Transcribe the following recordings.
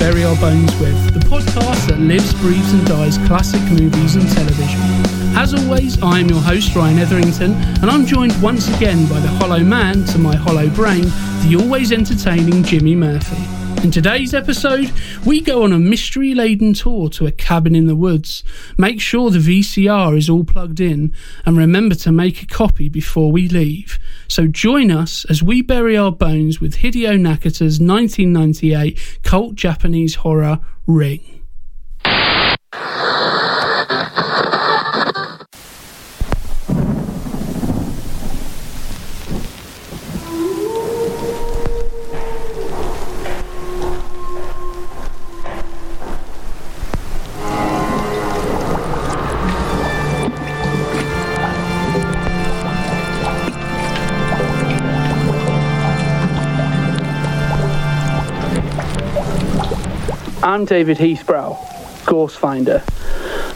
Bury Our Bones With, the podcast lives, breathes, and dies classic movies and television. As always, I am your host, Ryan Etherington, and I'm joined once again by the hollow man to my hollow brain, the always entertaining Jimmy Murphy. In today's episode, we go on a mystery laden tour to a cabin in the woods. Make sure the VCR is all plugged in, and remember to make a copy before we leave. So join us as we bury our bones with Hideo Nakata's 1998 cult Japanese horror Ring. David Heathbrow, Ghost Finder.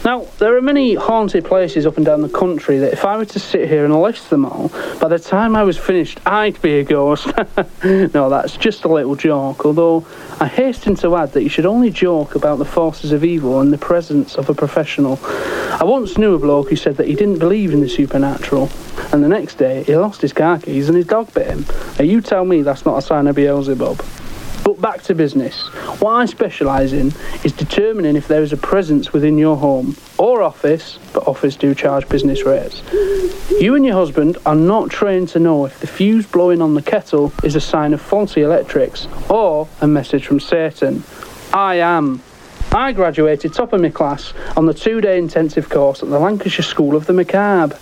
Now, there are many haunted places up and down the country that if I were to sit here and list them all, by the time I was finished, I'd be a ghost. no, that's just a little joke, although I hasten to add that you should only joke about the forces of evil in the presence of a professional. I once knew a bloke who said that he didn't believe in the supernatural, and the next day he lost his car keys and his dog bit him. Now, you tell me that's not a sign of Beelzebub. But back to business. What I specialise in is determining if there is a presence within your home or office, but office do charge business rates. You and your husband are not trained to know if the fuse blowing on the kettle is a sign of faulty electrics or a message from Satan. I am. I graduated top of my class on the two day intensive course at the Lancashire School of the Macabre.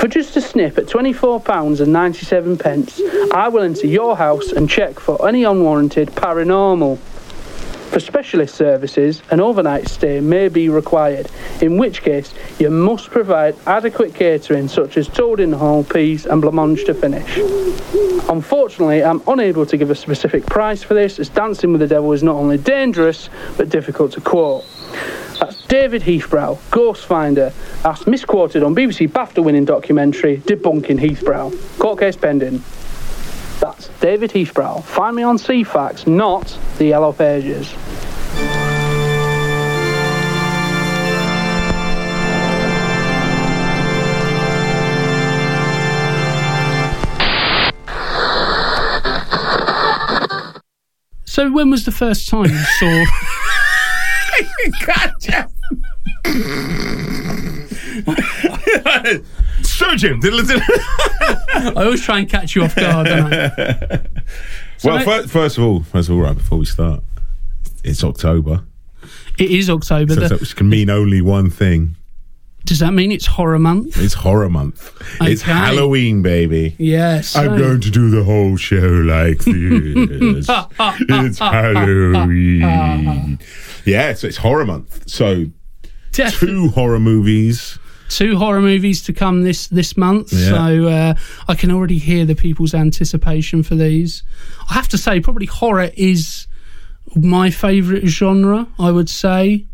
For just a snip at £24.97, pence, I will enter your house and check for any unwarranted paranormal. For specialist services, an overnight stay may be required, in which case you must provide adequate catering such as toad in the hall, peas and blancmange to finish. Unfortunately, I'm unable to give a specific price for this as Dancing with the Devil is not only dangerous but difficult to quote. That's David Heathbrow, Ghost Finder. That's misquoted on BBC BAFTA winning documentary Debunking Heathbrow. Court case pending. That's David Heathbrow. Find me on Ceefax, not the Yellow Pages. So, when was the first time you saw? gotcha. Surgeon. I always try and catch you off guard. Don't I? So well, I- fir- first of all, first of all, right before we start, it's October, It is October. so The- that can mean only one thing: does that mean it's horror month? it's horror month. It's Halloween, baby. Yes. I'm going to do the whole show like this. it's Halloween. Yeah, so it's horror month. So two horror movies. two horror movies to come this this month. Yeah. So uh, I can already hear the people's anticipation for these. I have to say, probably horror is my favourite genre. I would say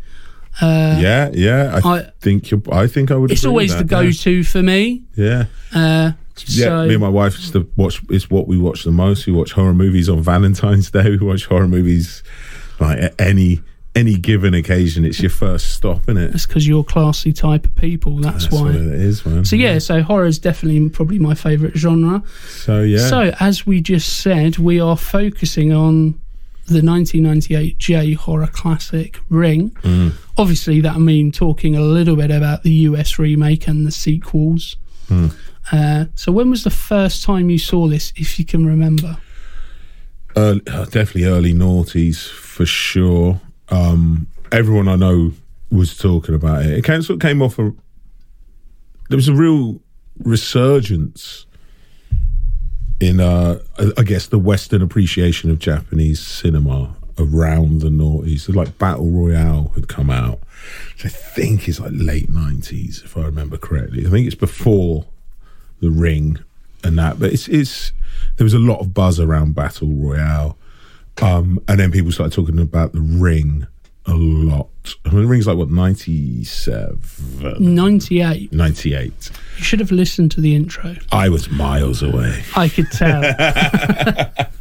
yeah, yeah. I, I- think you I think I would. it's always the that, yeah. go-to for me. Yeah. Uh, Yeah, so me and my wife used to watch. It's what we watch the most. We watch horror movies on Valentine's Day. We watch horror movies like at any any given occasion. It's your first stop, isn't it? that's because you're a classy type of people. That's, That's why. what it is, man. So yeah, so horror is definitely probably my favourite genre. So yeah. So as we just said, we are focusing on the 1998 J horror classic Ring. Mm. Obviously, that mean talking a little bit about the US remake and the sequels. Mm. Uh, so when was the first time you saw this, if you can remember? early, uh, definitely early noughties for sure. Um, everyone I know was talking about it. It sort of came off a. There was a real resurgence in, uh, I- guess, the Western appreciation of Japanese cinema around the noughties. So like Battle Royale had come out, which I think is like late nineties, if I remember correctly. I think it's before The Ring and that, but it's it's there was a lot of buzz around Battle Royale. Um, and then people started talking about the ring a lot. I mean, the ring's like, what, 97? 98. 98. You should have listened to the intro. I was miles away. I could tell.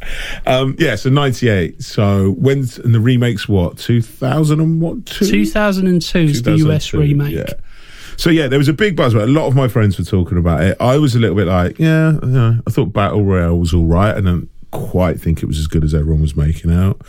Um, yeah, so 98. So when's, and the remake's what, 2000 and what? Two? 2002 is the US remake. Yeah. So yeah, there was a big buzz. About it. A lot of my friends were talking about it. I was a little bit like, yeah, yeah I thought Battle Royale was all right. and don't quite think it was as good as everyone was making out.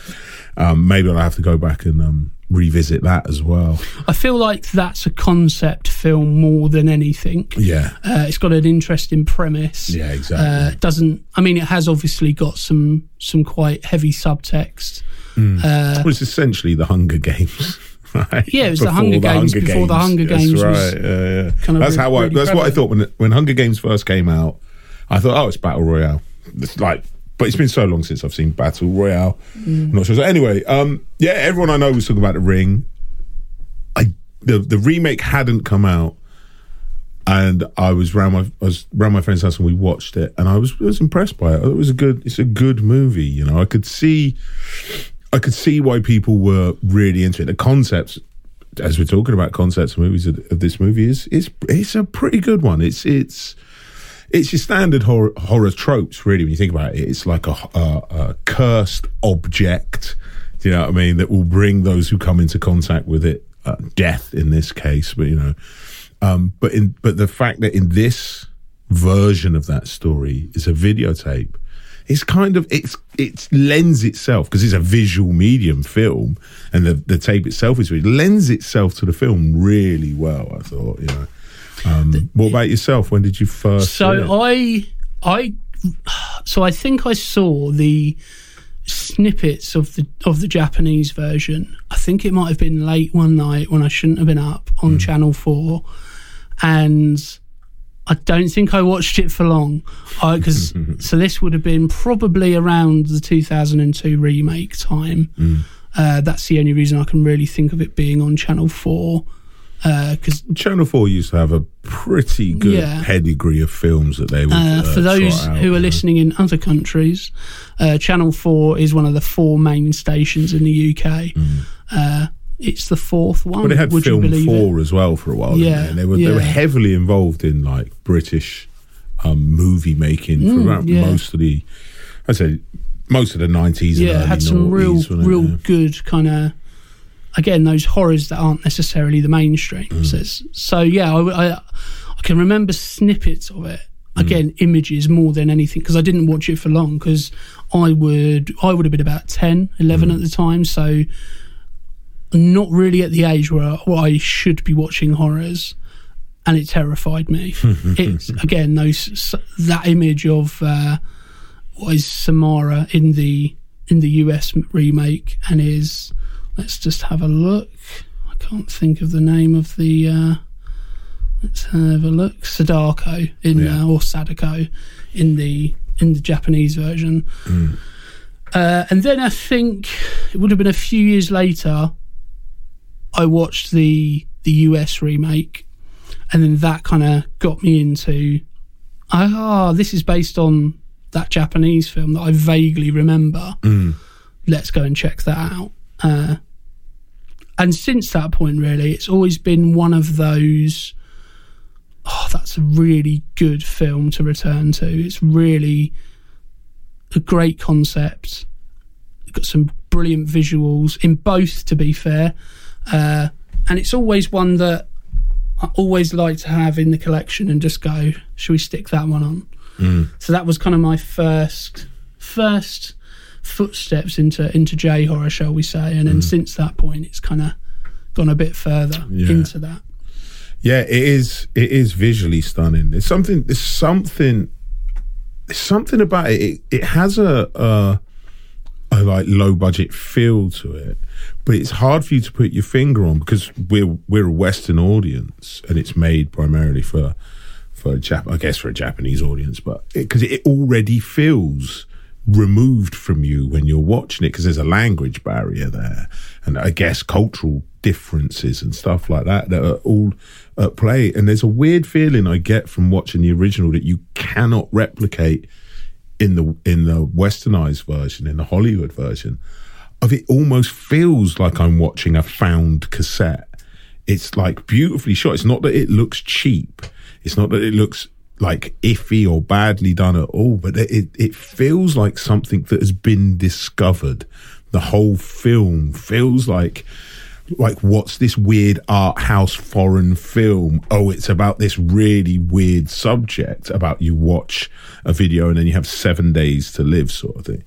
Um, maybe I'll have to go back and um, revisit that as well. I feel like that's a concept film more than anything. Yeah, Uh, it's got an interesting premise. yeah, exactly. Uh, doesn't. I mean, it has obviously got some some quite heavy subtext. Mm. Uh, well, it's essentially the Hunger Games. Right? Yeah, it was the Hunger Games before the Hunger That's Games was right. yeah, yeah. kind of That's re- how I. really That's what I thought when when Hunger Games first came out. I thought, oh, it's Battle Royale. It's like, but it's been so long since I've seen Battle Royale. I'm not sure. So anyway, um, yeah, everyone I know was talking about the Ring. I the the remake hadn't come out, and I was round my I was round my friend's house and we watched it, and I was I was impressed by it. It was a good it's a good movie. You know, I could see I could see why people were really into it. The concepts, as we're talking about concepts and movies of, of this movie, is it's it's a pretty good one. It's it's it's your standard horror, horror tropes, really. When you think about it, it's like a, a, a cursed object. Do you know what I mean? That will bring those who come into contact with it uh, death in this case, but you know. Um, but in but the fact that in this version of that story is a videotape, it's kind of it's it lends itself because it's a visual medium film, and the the tape itself is it lends itself to the film really well. I thought, you know. Um, what about yourself? When did you first? So I, I, so I think I saw the snippets of the of the Japanese version. I think it might have been late one night when I shouldn't have been up on Hmm. Channel Four, and I don't think I watched it for long. Because so this would have been probably around the 2002 remake time. Hmm. Uh, that's the only reason I can really think of it being on Channel Four. Because Channel Four used to have a pretty good Yeah. pedigree of films that they would. Uh, uh, for those out, who are listening in other countries, uh, Channel 4 is one of the four main stations in the UK. Uh, it's the fourth one. But they had would Film Four it? as well for a while. Yeah, Yeah, they? were they were yeah. heavily involved in like British um, movie making for Mm, about yeah. most of the, I'd say most of the nineties. Yeah, had some real, it? real good kind of. Again, those horrors that aren't necessarily the mainstream. Mm. So, yeah, I, I, I can remember snippets of it. Mm. Again, images more than anything because I didn't watch it for long because I would I would have been about 10, 11 Mm. at the time. So not really at the age where I, where I should be watching horrors, and it terrified me. it's again those that image of uh, what is Samara in the in the US remake, and is let's just have a look. I can't think of the name of the. Uh, let's have a look. Sadako in Yeah. uh, or Sadako in the in the Japanese version. Uh, and then I think it would have been a few years later. I watched the the US remake, and then that kind of got me into. Ah, this is based on that Japanese film that I vaguely remember. Let's go and check that out. Uh, and since that point, really, it's always been one of those. Oh, that's a really good film to return to. It's really a great concept. It's got some brilliant visuals in both, to be fair. Uh, and it's always one that I always like to have in the collection and just go, should we stick that one on? So that was kind of my first first footsteps into into J horror, shall we say? And then mm. since that point, it's kind of gone a bit further Yeah. into that. Yeah, it is. It is visually stunning. There's something. There's something. There's something about it. It, it has a, a a like low budget feel to it, but it's hard for you to put your finger on because we're we're a Western audience and it's made primarily for for a Jap- I guess for a Japanese audience, but because it, already feels removed from you when you're watching it because there's a language barrier there and I guess cultural differences and stuff like that that are all at play. And there's a weird feeling I get from watching the original that you cannot replicate in the in the westernized version, in the Hollywood version, of it almost feels like I'm watching a found cassette. It's like beautifully shot. It's not that it looks cheap. It's not that it looks like iffy or badly done at all, but it, it feels like something that has been discovered. The whole film feels like like what's this weird art house foreign film oh it's about this really weird subject about you watch a video and then you have seven days to live sort of thing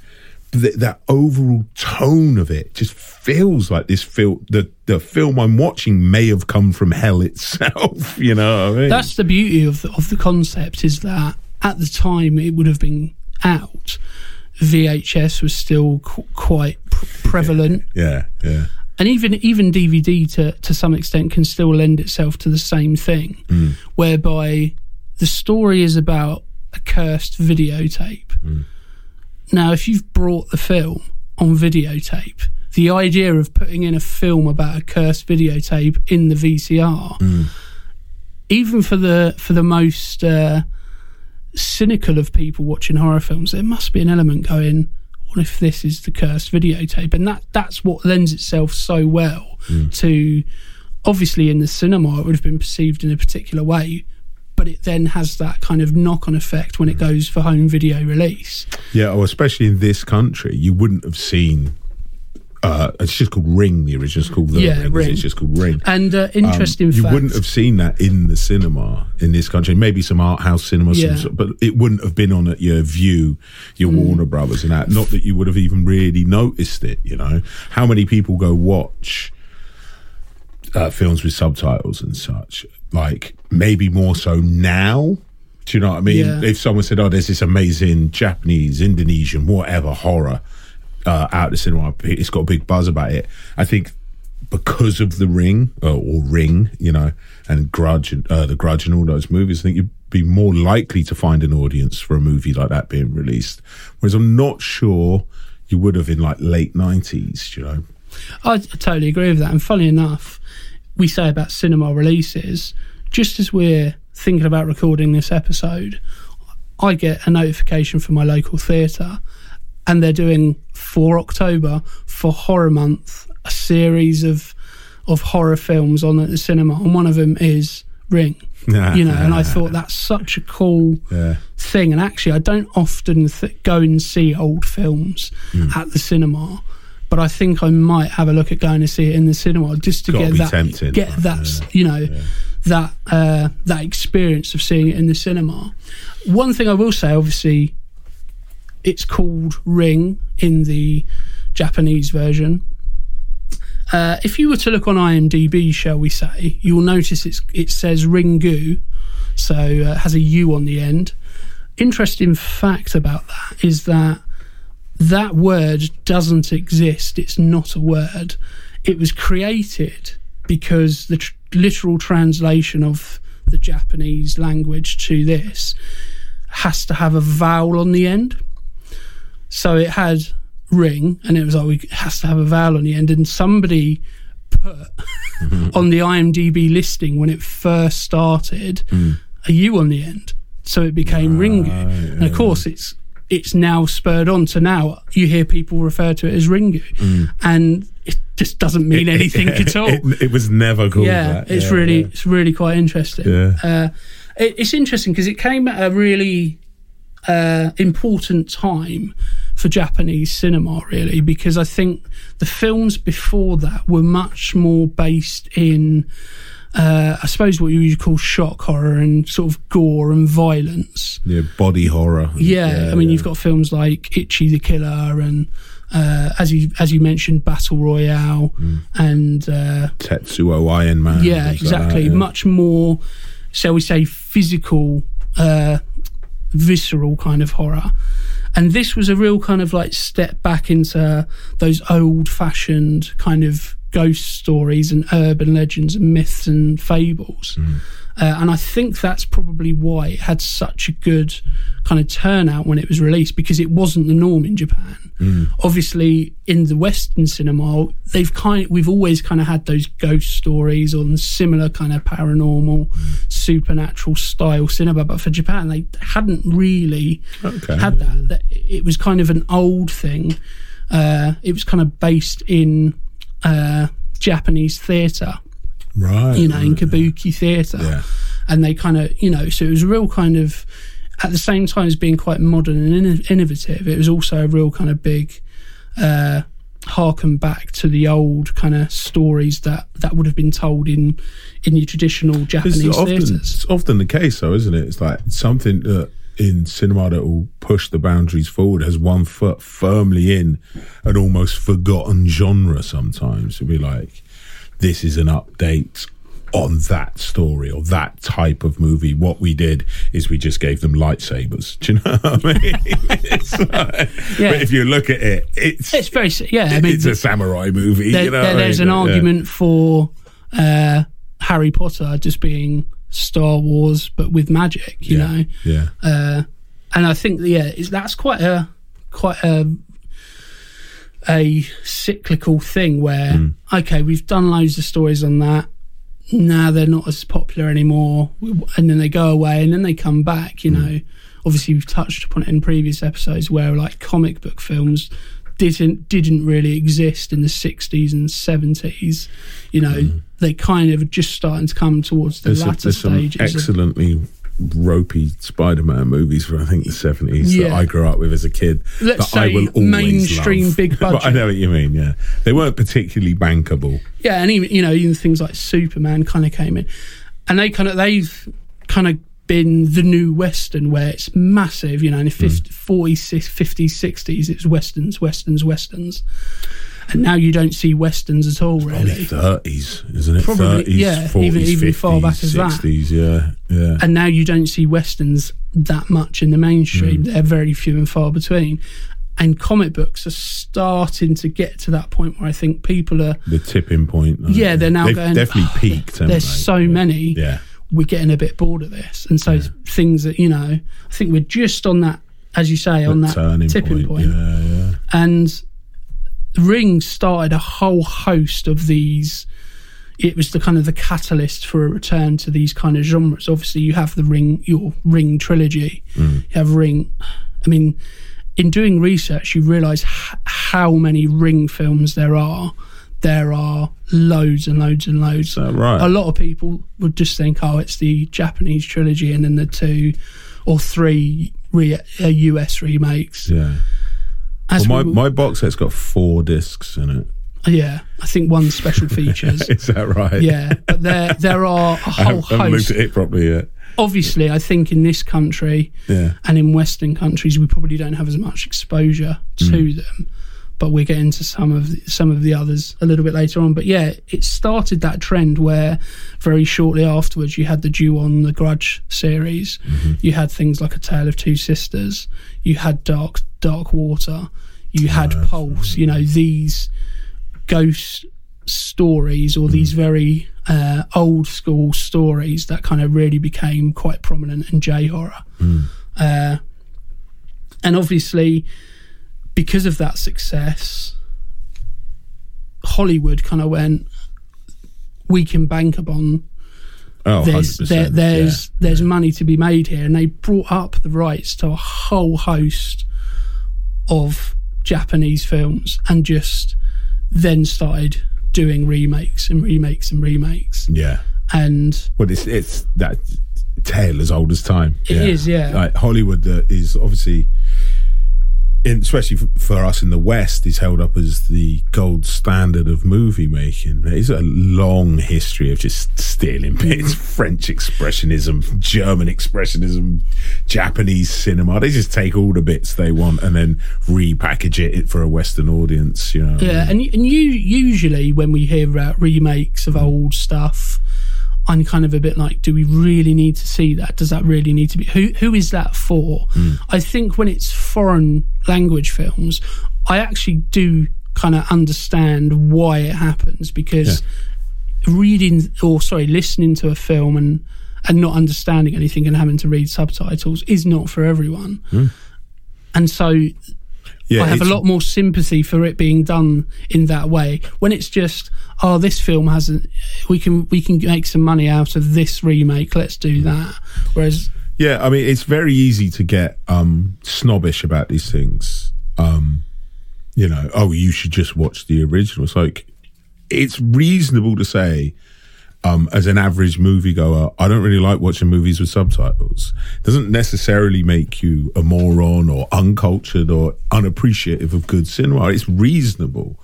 that overall tone of it just feels like this film the, the film i'm watching may have come from hell itself you know I mean? that's the beauty of the, of the concept is that at the time it would have been out vhs was still qu- quite pr- prevalent yeah yeah and even even DVD to to some extent can still lend itself to the same thing, mm. whereby the story is about a cursed videotape. Mm. Now, if you've brought the film on videotape, the idea of putting in a film about a cursed videotape in the VCR, mm. even for the for the most uh, cynical of people watching horror films, there must be an element going what if this is the cursed videotape? And that that's what lends itself so well mm. to obviously in the cinema it would have been perceived in a particular way, but it then has that kind of knock on effect when it goes for home video release. Yeah, or especially in this country, you wouldn't have seen. Uh, it's just called Ring. The original is called the Yeah, Ring. It's just called Ring. And uh, Um, interesting you fact, wouldn't have seen that in the cinema in this country. Maybe some art house cinema, Yeah. sort- but it wouldn't have been on at your Vue, your Mm. Warner Brothers, and that. Not that you would have even really noticed it. You know, how many people go watch uh, films with subtitles and such? Like maybe more so now. Do you know what I mean? Yeah. If someone said, "Oh, there's this amazing Japanese, Indonesian, whatever horror uh, out the cinema," it's got a big buzz about it. I think because of the Ring uh, or Ring, you know, and Grudge and uh, the Grudge and all those movies, I think you'd be more likely to find an audience for a movie like that being released. Whereas I'm not sure you would have in like late nineties, you know. I, I totally agree with that. And funny enough, we say about cinema releases, just as we're thinking about recording this episode, I get a notification from my local theatre, and they're doing for October for Horror Month a series of of horror films on at the cinema, and one of them is Ring. you know, and I thought that's such a cool Yeah. thing. And actually, I don't often th- go and see old films Hmm. at the cinema, but I think I might have a look at going to see it in the cinema just to Gotta get that, get that, you know, that uh, that experience of seeing it in the cinema. One thing I will say, obviously, it's called Ring in the Japanese version. Uh, if you were to look on IMDb, shall we say, you will notice it's, it says Ringu, so uh, has a U on the end. Interesting fact about that is that that word doesn't exist. It's not a word. It was created because the tr- literal translation of the Japanese language to this has to have a vowel on the end. So it had ring, and it was oh, like it has to have a vowel on the end. And somebody put on the IMDb listing when it first started mm. a U on the end, so it became Ringu. And of course, it's it's now spurred on to now you hear people refer to it as Ringu, and it just doesn't mean anything at all. It, it was never called yeah, that. it's Yeah, really yeah. it's really quite interesting. Yeah. Uh, it, it's interesting because it came at a really uh, important time for Japanese cinema, really, because I think the films before that were much more based in, uh, I suppose, what you would call shock horror and sort of gore and violence. yeah, body horror. Yeah, I mean, yeah. you've got films like Ichi the Killer and. Uh, as you as you mentioned, Battle Royale and uh, Tetsuo Iron Man. yeah, like that, exactly. yeah. Much more, shall we say, physical, uh, visceral kind of horror. And this was a real kind of like step back into those old fashioned kind of ghost stories and urban legends and myths and fables. Mm. Uh, and I think that's probably why it had such a good kind of turnout when it was released because it wasn't the norm in Japan. Obviously, in the Western cinema, they've kind we've always kind of had those ghost stories on similar kind of paranormal, supernatural style cinema, but for Japan, they hadn't really Okay. had that. That It was kind of an old thing. Uh, it was kind of based in uh, Japanese theatre Right. you know, in right. kabuki theatre. Yeah. And they kind of, you know, so it was a real kind of, at the same time as being quite modern and inno- innovative, it was also a real kind of big, uh, harken back to the old kind of stories that, that would have been told in in your traditional Japanese It's often, theatres. it's often the case, though, isn't it? It's like something that in cinema that will push the boundaries forward has one foot firmly in an almost forgotten genre sometimes. To be like, this is an update on that story or that type of movie. What we did is we just gave them lightsabers. Do you know what I mean? like, Yeah. But if you look at it, it's, It's very, yeah, I mean, it's a samurai movie. there, you know there- what I there's an mean? Yeah. argument for uh, Harry Potter just being Star Wars, but with magic, you Yeah. know? Yeah. uh, and I think yeah, it's, that's quite a quite a a cyclical thing where Hmm. okay, we've done loads of stories on that. Now they're not as popular anymore, and then they go away, and then they come back. You know, obviously we've touched upon it in previous episodes where like comic book films didn't didn't really exist in the 60s and 70s you know they kind of just starting to come towards the. There's, a- latter there's some stages excellently ropey Spider-Man movies from I think the seventies that I grew up with as a kid. Let's that I say will always mainstream love. big But I know what you mean. Yeah, they weren't particularly bankable. Yeah, and even you know even things like Superman kind of came in, and they kind of they've kind of been the new western where it's massive. You know, in the 50, 40s, 50s, 60s, it's westerns, westerns, westerns, and now you don't see westerns at all really. thirties, isn't it? Probably, thirties, yeah, even- even far back as that. sixties. Yeah, yeah. And now you don't see westerns that much in the mainstream. Mm. They're very few and far between. And comic books are starting to get to that point where I think people are the tipping point. Yeah, they? they're now They've going. definitely "Oh, peaked. There's they? so yeah. many. Yeah, We're getting a bit bored of this, and so things that you know, I think we're just on that, as you say, on that tipping point. Yeah, yeah. And Ring started a whole host of these. It was the kind of the catalyst for a return to these kind of genres. Obviously, you have the Ring, your Ring trilogy. You have Ring. I mean, in doing research, you realise h- how many Ring films there are. There are loads and loads and loads. right? A lot of people would just think, oh, it's the Japanese trilogy and then the two or three re- uh, US remakes. Yeah. Well, my, we- my box set's got four discs in it. yeah, I think one special features. Is that right? yeah, but there there are a whole haven't, haven't looked host. at it properly yet. Obviously, I think in this country Yeah. and in Western countries, we probably don't have as much exposure to Mm. them. But we'll get into some of the, some of the others a little bit later on. But yeah, it started that trend where very shortly afterwards you had the Ju-On the Grudge series, Mm-hmm. you had things like A Tale of Two Sisters, you had Dark Dark Water, you had Pulse. You know these ghost stories or Mm. these very uh, old school stories that kind of really became quite prominent in J horror. Mm. Uh, and obviously, because of that success, Hollywood kind of went, we can bank upon Oh, there's 100%. there, there's yeah. there's money to be made here, and they brought up the rights to a whole host of Japanese films, and just then started doing remakes and remakes and remakes, Yeah. and Well, it's it's that tale as old as time. yeah, It is, yeah. Like Hollywood uh, is obviously, in, especially for, for us in the West, is held up as the gold standard of movie making. It's a long history of just stealing mm-hmm. bits, French expressionism, German expressionism, Japanese cinema. They just take all the bits they want and then repackage it for a Western audience. You know. yeah, and and you usually when we hear about remakes of old stuff. I'm kind of a bit like, do we really need to see that? Does that really need to be? Who who is that for? Hmm. I think when it's foreign language films, I actually do kind of understand why it happens because reading or sorry, listening to a film and and not understanding anything and having to read subtitles is not for everyone. Hmm. And so Yeah, I have a lot more sympathy for it being done in that way. When it's just, oh, this film hasn't, we can we can make some money out of this remake. Let's do that. Whereas, Yeah, I mean, it's very easy to get um, snobbish about these things. Um, you know, oh, you should just watch the original. It's like, it's reasonable to say, um, as an average moviegoer, I don't really like watching movies with subtitles. It doesn't necessarily make you a moron or uncultured or unappreciative of good cinema. It's reasonable.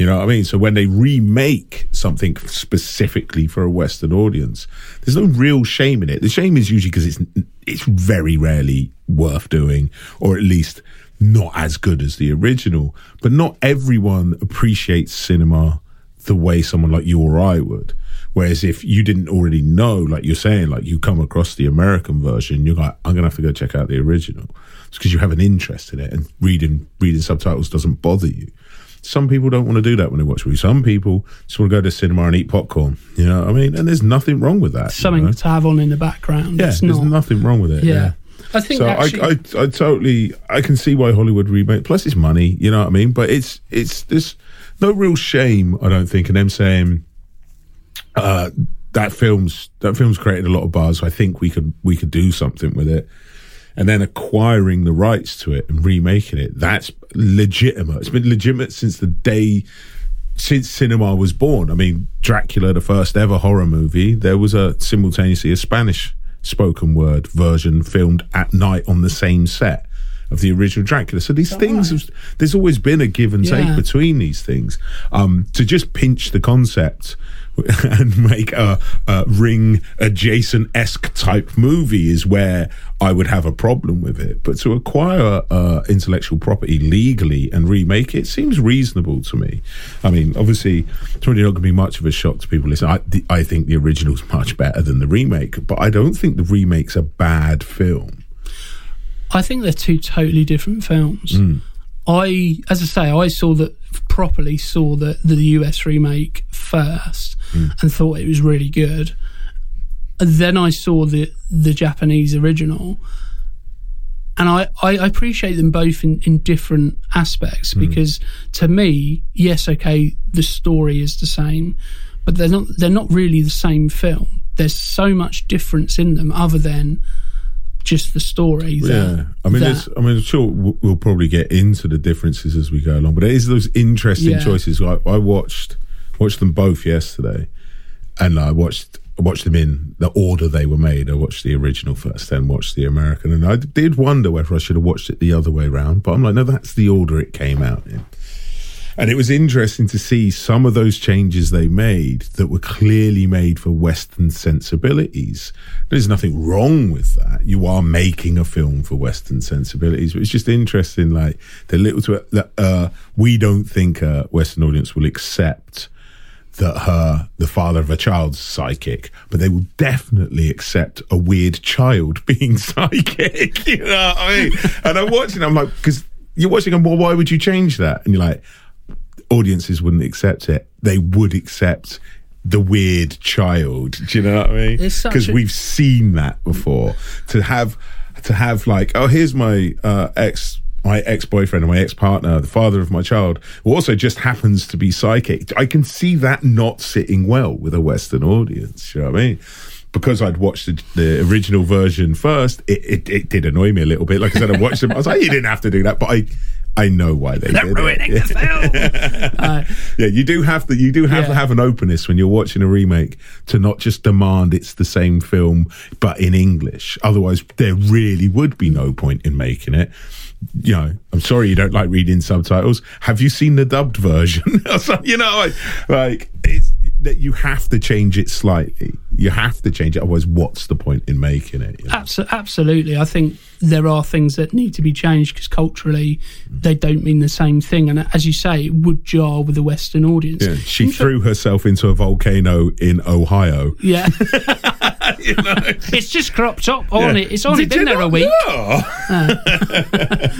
You know what I mean? So when they remake something specifically for a Western audience, there's no real shame in it. The shame is usually because it's it's very rarely worth doing, or at least not as good as the original. But not everyone appreciates cinema the way someone like you or I would. Whereas if you didn't already know, like you're saying, like you come across the American version, you're like, I'm gonna have to go check out the original. It's because you have an interest in it, and reading reading subtitles doesn't bother you. Some people don't want to do that when they watch movies. Some people just want to go to the cinema and eat popcorn. You know what I mean? And there's nothing wrong with that. you something know? to have on in the background. Yeah, it's there's not. nothing wrong with it. yeah. yeah. I think So actually, I, I, I totally, I can see why Hollywood remake. Plus, it's money. You know what I mean? But it's, it's there's no real shame. I don't think in them saying uh, that film's that film's created a lot of buzz. I think we could we could do something with it, and then acquiring the rights to it and remaking it. That's legitimate. It's been legitimate since the day since cinema was born. I mean, Dracula, the first ever horror movie, there was a simultaneously a Spanish spoken word version filmed at night on the same set of the original Dracula. So these things, have, there's always been a give and take Yeah. between these things. Um, to just pinch the concept and make a, a ring adjacent esque type movie is where I would have a problem with it. But to acquire uh, intellectual property legally and remake it seems reasonable to me. I mean, obviously, it's really not going to be much of a shock to people listening. I, the, I think the original's much better than the remake, but I don't think the remake's a bad film. I think they're two totally different films. Mm. I, as I say, I saw that properly saw the the US remake first Mm. and thought it was really good. And then I saw the the Japanese original, and I, I appreciate them both in, in different aspects Mm. because to me, yes, okay, the story is the same, but they're not they're not really the same film. There's so much difference in them, other than just the story. Yeah, I mean, I mean, sure, we'll we'll probably get into the differences as we go along, but it is those interesting Yeah. choices. I, I watched watched them both yesterday, and I watched watched them in the order they were made. I watched the original first, then watched the American, and I did wonder whether I should have watched it the other way round. But I'm like, no, that's the order it came out in. And it was interesting to see some of those changes they made that were clearly made for Western sensibilities. There's nothing wrong with that. You are making a film for Western sensibilities, but it's just interesting, like the little to uh, we don't think a Western audience will accept that her the father of a child's psychic, but they will definitely accept a weird child being psychic. You know what I mean? and I'm watching, I'm like, because you're watching, and well, why would you change that? And you're like, audiences wouldn't accept it. They would accept the weird child. Do you know what I mean? Because a- we've seen that before. To have to have like, oh, here's my uh, ex my ex boyfriend and my ex partner, the father of my child, who also just happens to be psychic. I can see that not sitting well with a Western audience. You know what I mean? Because I'd watched the, the original version first, it, it, it did annoy me a little bit. Like I said, I watched them. I was like, you didn't have to do that, but I I know why they did ruining it. the film. Uh, Yeah, you do have to. You do have to have an openness when you're watching a remake to not just demand it's the same film but in English. Otherwise, there really would be no point in making it. You know, I'm sorry you don't like reading subtitles. Have you seen the dubbed version? You know, like, like it's that you have to change it slightly. You have to change it. Otherwise, what's the point in making it? you know? Abso- absolutely. I think there are things that need to be changed because culturally they don't mean the same thing. And as you say, it would jar with a Western audience. Yeah, she In fact- threw herself into a volcano in Ohio. Yeah. You know? it's just cropped up on Yeah. it. It's only Did been there a week. know?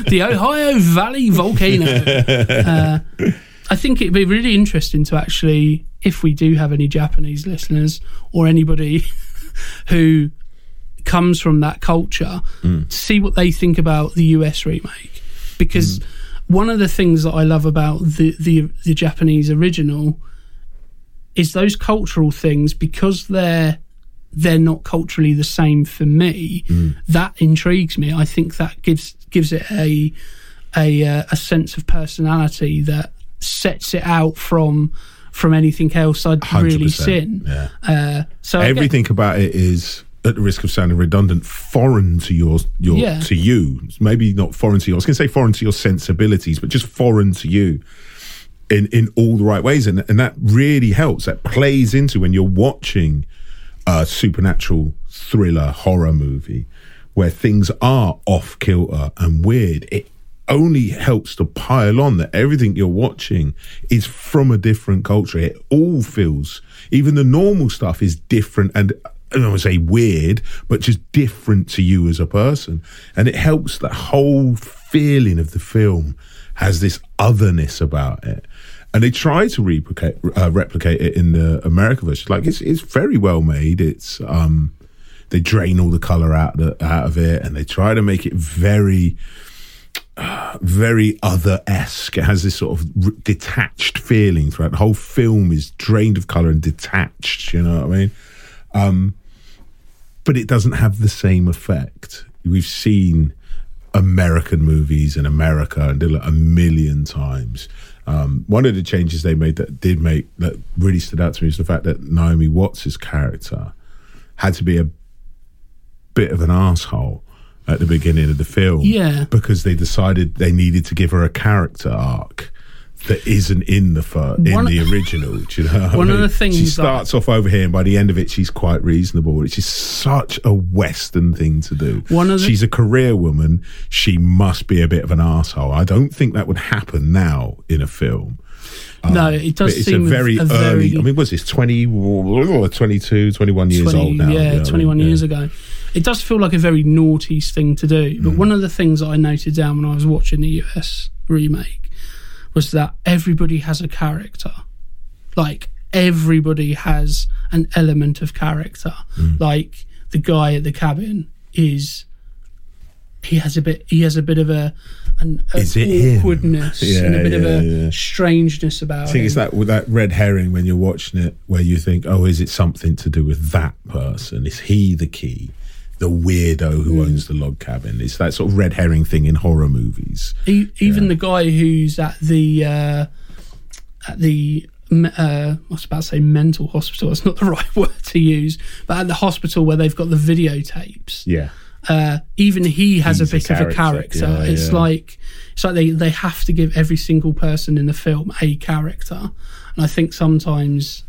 The Ohio Valley volcano. Uh, I think it'd be really interesting to actually, if we do have any Japanese listeners or anybody who comes from that culture to see what they think about the US remake. Because one of the things that I love about the, the the Japanese original is those cultural things because they're they're not culturally the same for me that intrigues me. I think that gives gives it a a uh, a sense of personality that sets it out from from anything else I'd really 100%, seen. Yeah. uh, so get- Everything about it is at the risk of sounding redundant, foreign to your your Yeah. to you. Maybe not foreign to you. I was going to say foreign to your sensibilities, but just foreign to you in in all the right ways, and and that really helps. That plays into when you're watching a supernatural thriller horror movie where things are off kilter and weird. It only helps to pile on that everything you're watching is from a different culture. It all feels, even the normal stuff is different and I don't want to say weird, but just different to you as a person. And it helps that whole feeling of the film has this otherness about it. And they try to replicate, uh, replicate it in the American version. Like it's, it's very well made. It's, um, they drain all the color out of, out of it and they try to make it very, very other esque. It has this sort of r- detached feeling throughout. The whole film is drained of color and detached. You know what I mean? Um, but it doesn't have the same effect. We've seen American movies in America and did it a million times. Um, one of the changes they made that did make that really stood out to me is the fact that Naomi Watts' character had to be a bit of an asshole at the beginning of the film. Yeah. Because they decided they needed to give her a character arc that isn't in the fir- in One- the original. Do you know? what I One of the things she that- starts off over here, and by the end of it, she's quite reasonable. Which is such a Western thing to do. One of the- she's a career woman. She must be a bit of an asshole. I don't think that would happen now in a film. no it does it's seem a very a early. very I mean, was this 20, 22, 21 years 20 old now? Yeah, you know what I 21 mean? years Yeah. ago. It does feel like a very naughty thing to do. Mm. But one of the things that I noted down when I was watching the US remake was that everybody has a character. Like, everybody has an element of character. Mm. Like, the guy at the cabin is. He has a bit. He has a bit of a, an it awkwardness Yeah, and a bit of a yeah. strangeness about I think him. it's that with that red herring when you're watching it, where you think, "Oh, is it something to do with that person? Is he the key, the weirdo who Hmm. owns the log cabin?" It's that sort of red herring thing in horror movies. E- even the guy who's at the uh, at the uh, I was about to say mental hospital. It's not the right word to use, but at the hospital where they've got the videotapes. Yeah, Uh, even he has He's a a bit of a character, character. yeah, it's yeah. like it's like they they have to give every single person in the film a character, and I think sometimes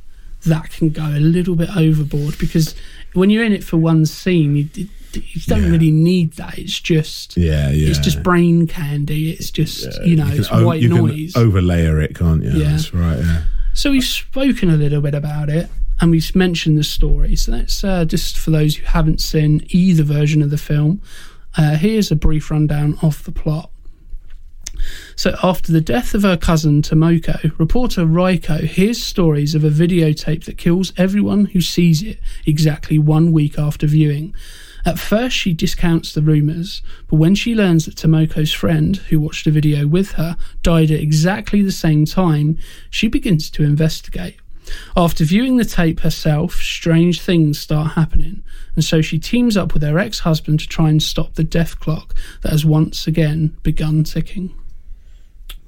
that can go a little bit overboard because when you're in it for one scene, you, you don't Yeah. really need that. It's just yeah, yeah. it's just brain candy. It's just Yeah, you know, can it's o- white you can noise. overlayer it, can't you? Yeah. That's right. Yeah. so we've spoken a little bit about it, and we've mentioned the story. So let's uh, just for those who haven't seen either version of the film, uh, here's a brief rundown of the plot. So, after the death of her cousin Tomoko, reporter Reiko hears stories of a videotape that kills everyone who sees it exactly one week after viewing. At first, she discounts the rumours, but when she learns that Tomoko's friend, who watched the video with her, died at exactly the same time, she begins to investigate. After viewing the tape herself, strange things start happening, and so she teams up with her ex husband to try and stop the death clock that has once again begun ticking.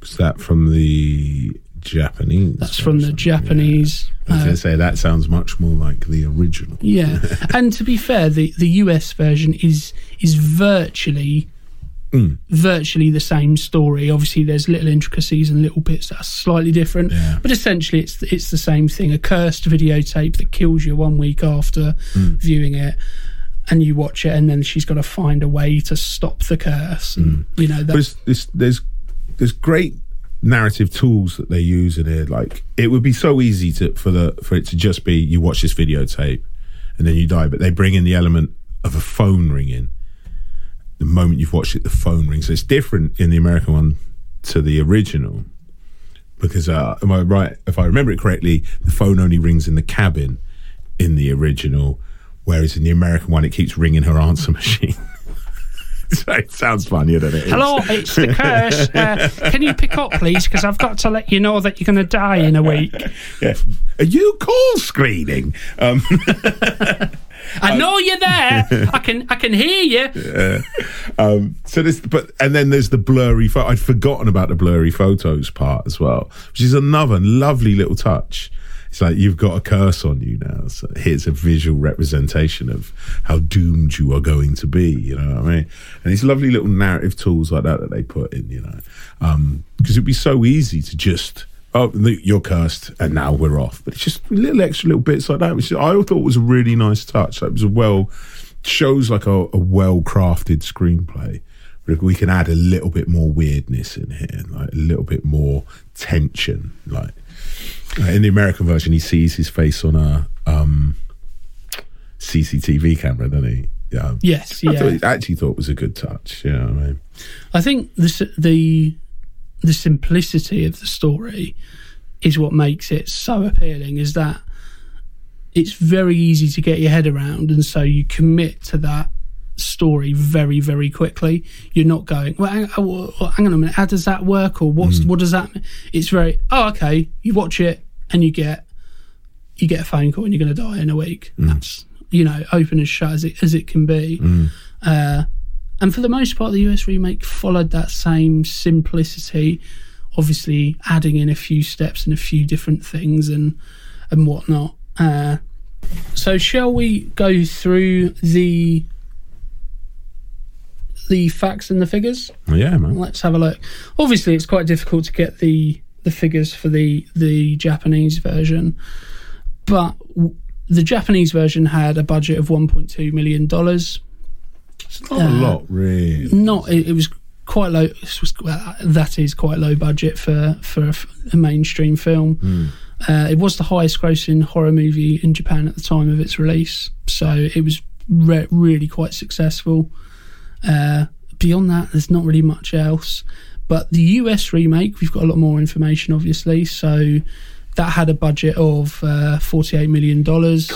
Was that from the Japanese? That's from the? Japanese. Yeah. I was uh, going to say that sounds much more like the original. yeah, and to be fair, the the US version is is virtually Mm. virtually the same story. Obviously, there's little intricacies and little bits that are slightly different, Yeah. but essentially, it's it's the same thing. A cursed videotape that kills you one week after Mm. viewing it. And you watch it, and then she's got to find a way to stop the curse. And, you know, But that, it's, it's, there's there's great narrative tools that they use in it. Like it would be so easy to for the for it to just be you watch this videotape and then you die, but they bring in the element of a phone ringing. The moment you've watched it, the phone rings. It's different in the American one to the original because uh, am I right? If I remember it correctly, the phone only rings in the cabin in the original, whereas in the American one, it keeps ringing her answer machine. it sounds funnier than it is. Hello, it's the curse. Uh, can you pick up, please? Because I've got to let you know that you're going to die in a week. Yeah. Are you call screening? Um, I know you're there. I can, I can hear you. um, so this, but and then there's the blurry. Pho- I'd forgotten about the blurry photos part as well, which is another lovely little touch. It's like you've got a curse on you now. So here's a visual representation of how doomed you are going to be. You know what I mean? And these lovely little narrative tools like that that they put in. You know, um, because it'd be so easy to just. Oh, you're cursed, and now we're off. But it's just little extra little bits like that, which I thought was a really nice touch. Like, it was a well shows like a, a well crafted screenplay. But if we can add a little bit more weirdness in here, like a little bit more tension, like in the American version, he sees his face on a um, CCTV camera, doesn't he? Yeah. Yes, I yeah. thought, I actually thought it was a good touch. You know I mean? I think the the the simplicity of the story is what makes it so appealing. Is that it's very easy to get your head around, and so you commit to that story very very quickly. You're not going, well, hang, oh, hang on a minute, how does that work, or what's what does that? mean? It's very, oh, okay. You watch it, and you get you get a phone call, and you're going to die in a week. That's you know open as shut as it as it can be. Uh, and for the most part, the US remake followed that same simplicity, obviously adding in a few steps and a few different things and and whatnot. Uh, so, shall we go through the the facts and the figures? Yeah, man. Let's have a look. Obviously, it's quite difficult to get the the figures for the the Japanese version, but w- the Japanese version had a budget of 1.2 million dollars. It's not a lot, really. not it, it was quite low was well, that is quite low budget for for a mainstream film uh, it was the highest grossing horror movie in japan at the time of its release so it was re- really quite successful uh, beyond that there's not really much else but the us remake we've got a lot more information obviously so that had a budget of uh, 48 million dollars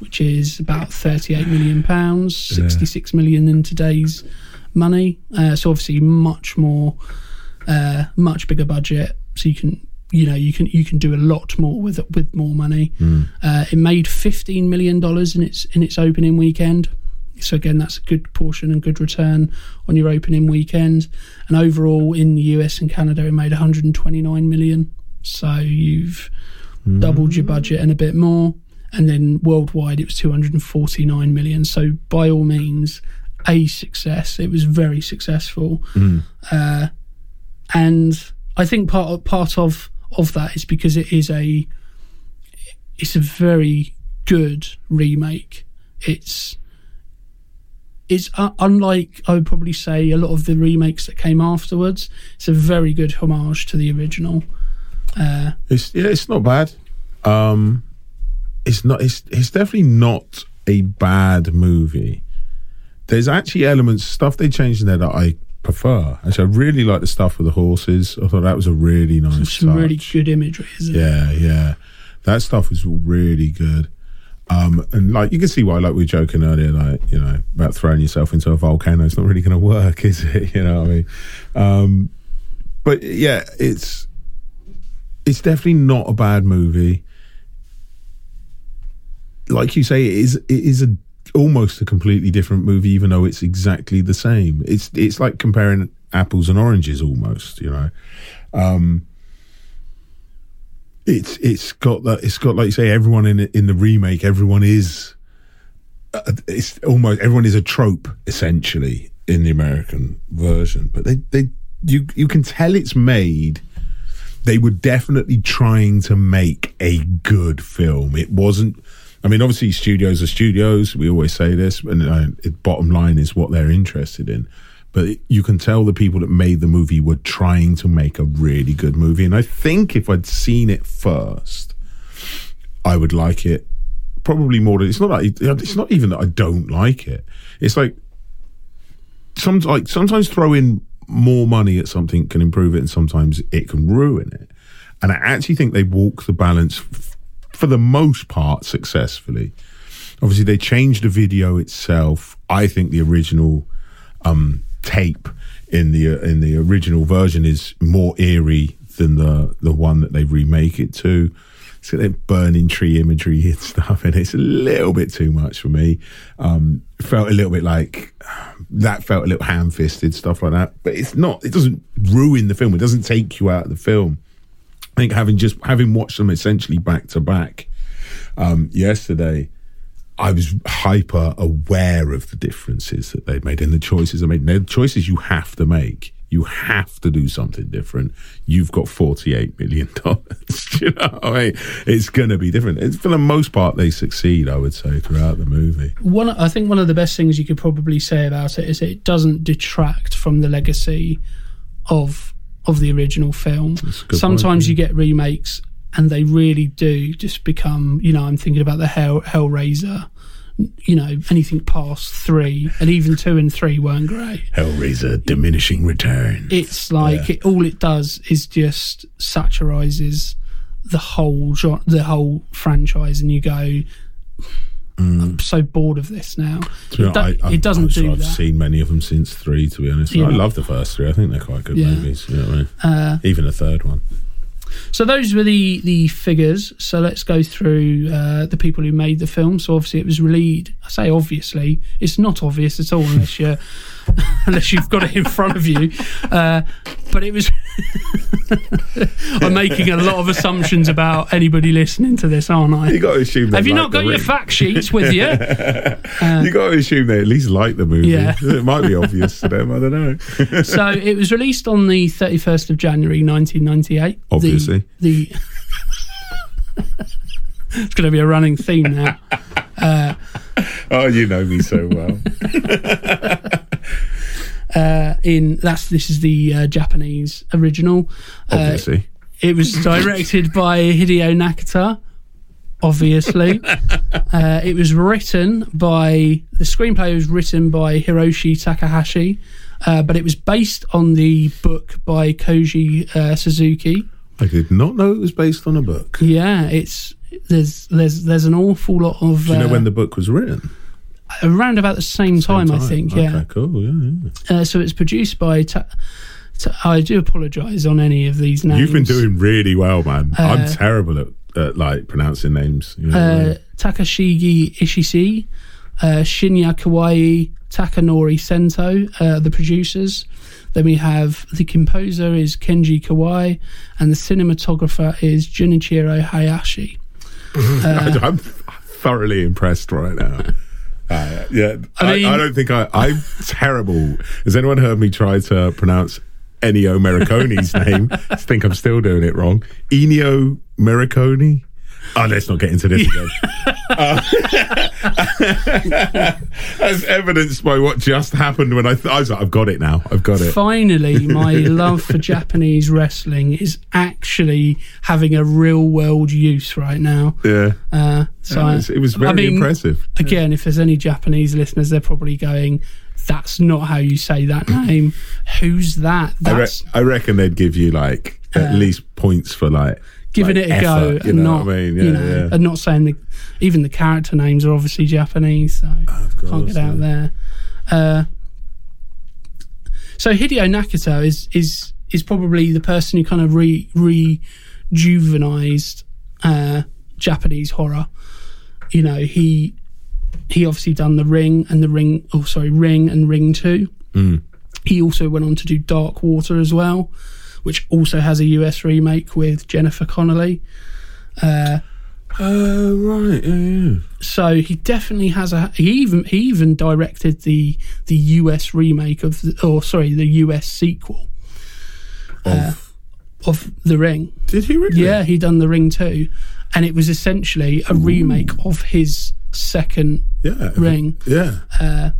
which is about £38 million, £66 million in today's money. Uh, so obviously much more, uh, much bigger budget. So you can, you know, you can you can do a lot more with with more money. Uh, it made fifteen million dollars in its in its opening weekend. So again, that's a good portion and good return on your opening weekend. And overall in the US and Canada, it made 129 million. So you've doubled your budget and a bit more. And then worldwide, it was 249 million. So by all means, a success. It was very successful, uh, and I think part of, part of of that is because it is a it's a very good remake. It's it's uh, unlike I would probably say a lot of the remakes that came afterwards. It's a very good homage to the original. Uh, It's yeah, it's not bad. Um, it's not. It's it's definitely not a bad movie. There's actually elements, stuff they changed in there that I prefer. Actually, I really like the stuff with the horses. I thought that was a really nice. some touch. really good imagery, isn't it? Yeah, yeah, that stuff was really good. Um, and like you can see why, like we were joking earlier, like you know about throwing yourself into a volcano. It's not really going to work, is it? You know what I mean? Um, but yeah, it's it's definitely not a bad movie. Like you say, it is it is a almost a completely different movie, even though it's exactly the same. It's it's like comparing apples and oranges almost, you know. Um, it's it's got that it's got like you say everyone in in the remake everyone is uh, it's almost everyone is a trope essentially in the American version. But they they you you can tell it's made they were definitely trying to make a good film. It wasn't I mean obviously studios are studios we always say this and uh, bottom line is what they're interested in but you can tell the people that made the movie were trying to make a really good movie. And I think if I'd seen it first, I would like it probably more than it's not. Like, it's not even that I don't like it. It's like some like sometimes throwing more money at something can improve it, and sometimes it can ruin it. And I actually think they walk the balance f- for the most part successfully. obviously they changed the video itself. I think the original um, tape in the uh, in the original version is more eerie than the the one that they remake it to. It's got that burning tree imagery and stuff, and it's a little bit too much for me. Um, felt a little bit like that felt a little ham fisted stuff like that, but it's not. It doesn't ruin the film. It doesn't take you out of the film. I think having just having watched them essentially back to back um, yesterday, I was hyper aware of the differences that they'd made and the choices they made. They're choices you have to make. You have to do something different. You've got forty-eight million dollars. you know, I mean, it's going to be different. It's, for the most part, they succeed. I would say throughout the movie. One, I think one of the best things you could probably say about it is it doesn't detract from the legacy of of the original film. Sometimes point, yeah. you get remakes and they really do just become. You know, I'm thinking about the Hell Hellraiser. You know, anything past three and even two and three weren't great. Hellraiser diminishing return. It's like Yeah. it, all it does is just satirizes the whole genre, the whole franchise, and you go, "I'm so bored of this now." It, do- I- I- it doesn't I've, do I've that. seen many of them since three. To be honest, Yeah. I love the first three. I think they're quite good Yeah. movies. You know what I mean? Uh, Even the third one. So those were the the figures. So let's go through uh, the people who made the film. So obviously it was released. I say obviously, it's not obvious at all unless you unless you've got it in front of you. Uh, but it was. I'm making a lot of assumptions about anybody listening to this, aren't I? You got to assume. Have you like not got your ring. fact sheets with you? you got to assume they at least like the movie. Yeah. it might be obvious to them. I don't know. so it was released on the 31st of January 1998. Obviously. The, it's going to be a running theme now. oh, you know me so well. Uh, in that's this is the uh, Japanese original. Uh, Obviously. it was directed by Hideo Nakata. Obviously, uh, it was written by the screenplay was written by Hiroshi Takahashi, uh, but it was based on the book by Koji uh, Suzuki. I did not know it was based on a book. Yeah, it's there's there's there's an awful lot of Do you know when the book was written? Around about the same time, I think. Okay, Yeah, cool. Yeah, yeah. uh, so it's produced by. Ta- Ta- I do apologise on any of these names. You've been doing really well, man. I'm Uh, terrible at, at like pronouncing names. You know I uh, mean? Takashigi Ishii, uh, Shinya Kawai, Takanori Sento, uh, the producers. Then we have the composer is Kenji Kawai, and the cinematographer is Junichiro Hayashi. uh, I'm thoroughly impressed right now. Uh, yeah, I I, mean- I don't think I, I'm terrible. Has anyone heard me try to pronounce Ennio Morricone's name? I think I'm still doing it wrong. Ennio Morricone. Oh, let's not get into this again. Uh, as evidenced by what just happened when I, th- I was like, I've got it now. I've got it. Finally, my love for Japanese wrestling is actually having a real world use right now. Yeah. Uh, so It was, it was very I mean, impressive. Again, if there's any Japanese listeners, they're probably going, "That's not how you say that name. Who's that?" I, re- I reckon they'd give you like at least points for like giving like, it a go effort, you and not, I mean? Yeah, you know, yeah. and not saying the even the character names are obviously Japanese, so can't course, get out yeah. there. Uh, so Hideo Nakata is is is probably the person who kind of re rejuvenized uh, Japanese horror. You know, he he obviously done the Ring and the Ring. Oh, sorry, Ring and Ring Two. Mm. He also went on to do Dark Water as well, which also has a US remake with Jennifer Connelly. Uh, Uh, right, yeah, yeah. so he definitely has a. He even he even directed the the US remake of, the, or sorry, the US sequel Of, of The Ring. did he really? Yeah, he done The Ring too, and it was essentially a remake of his second yeah, Ring. yeah. Uh,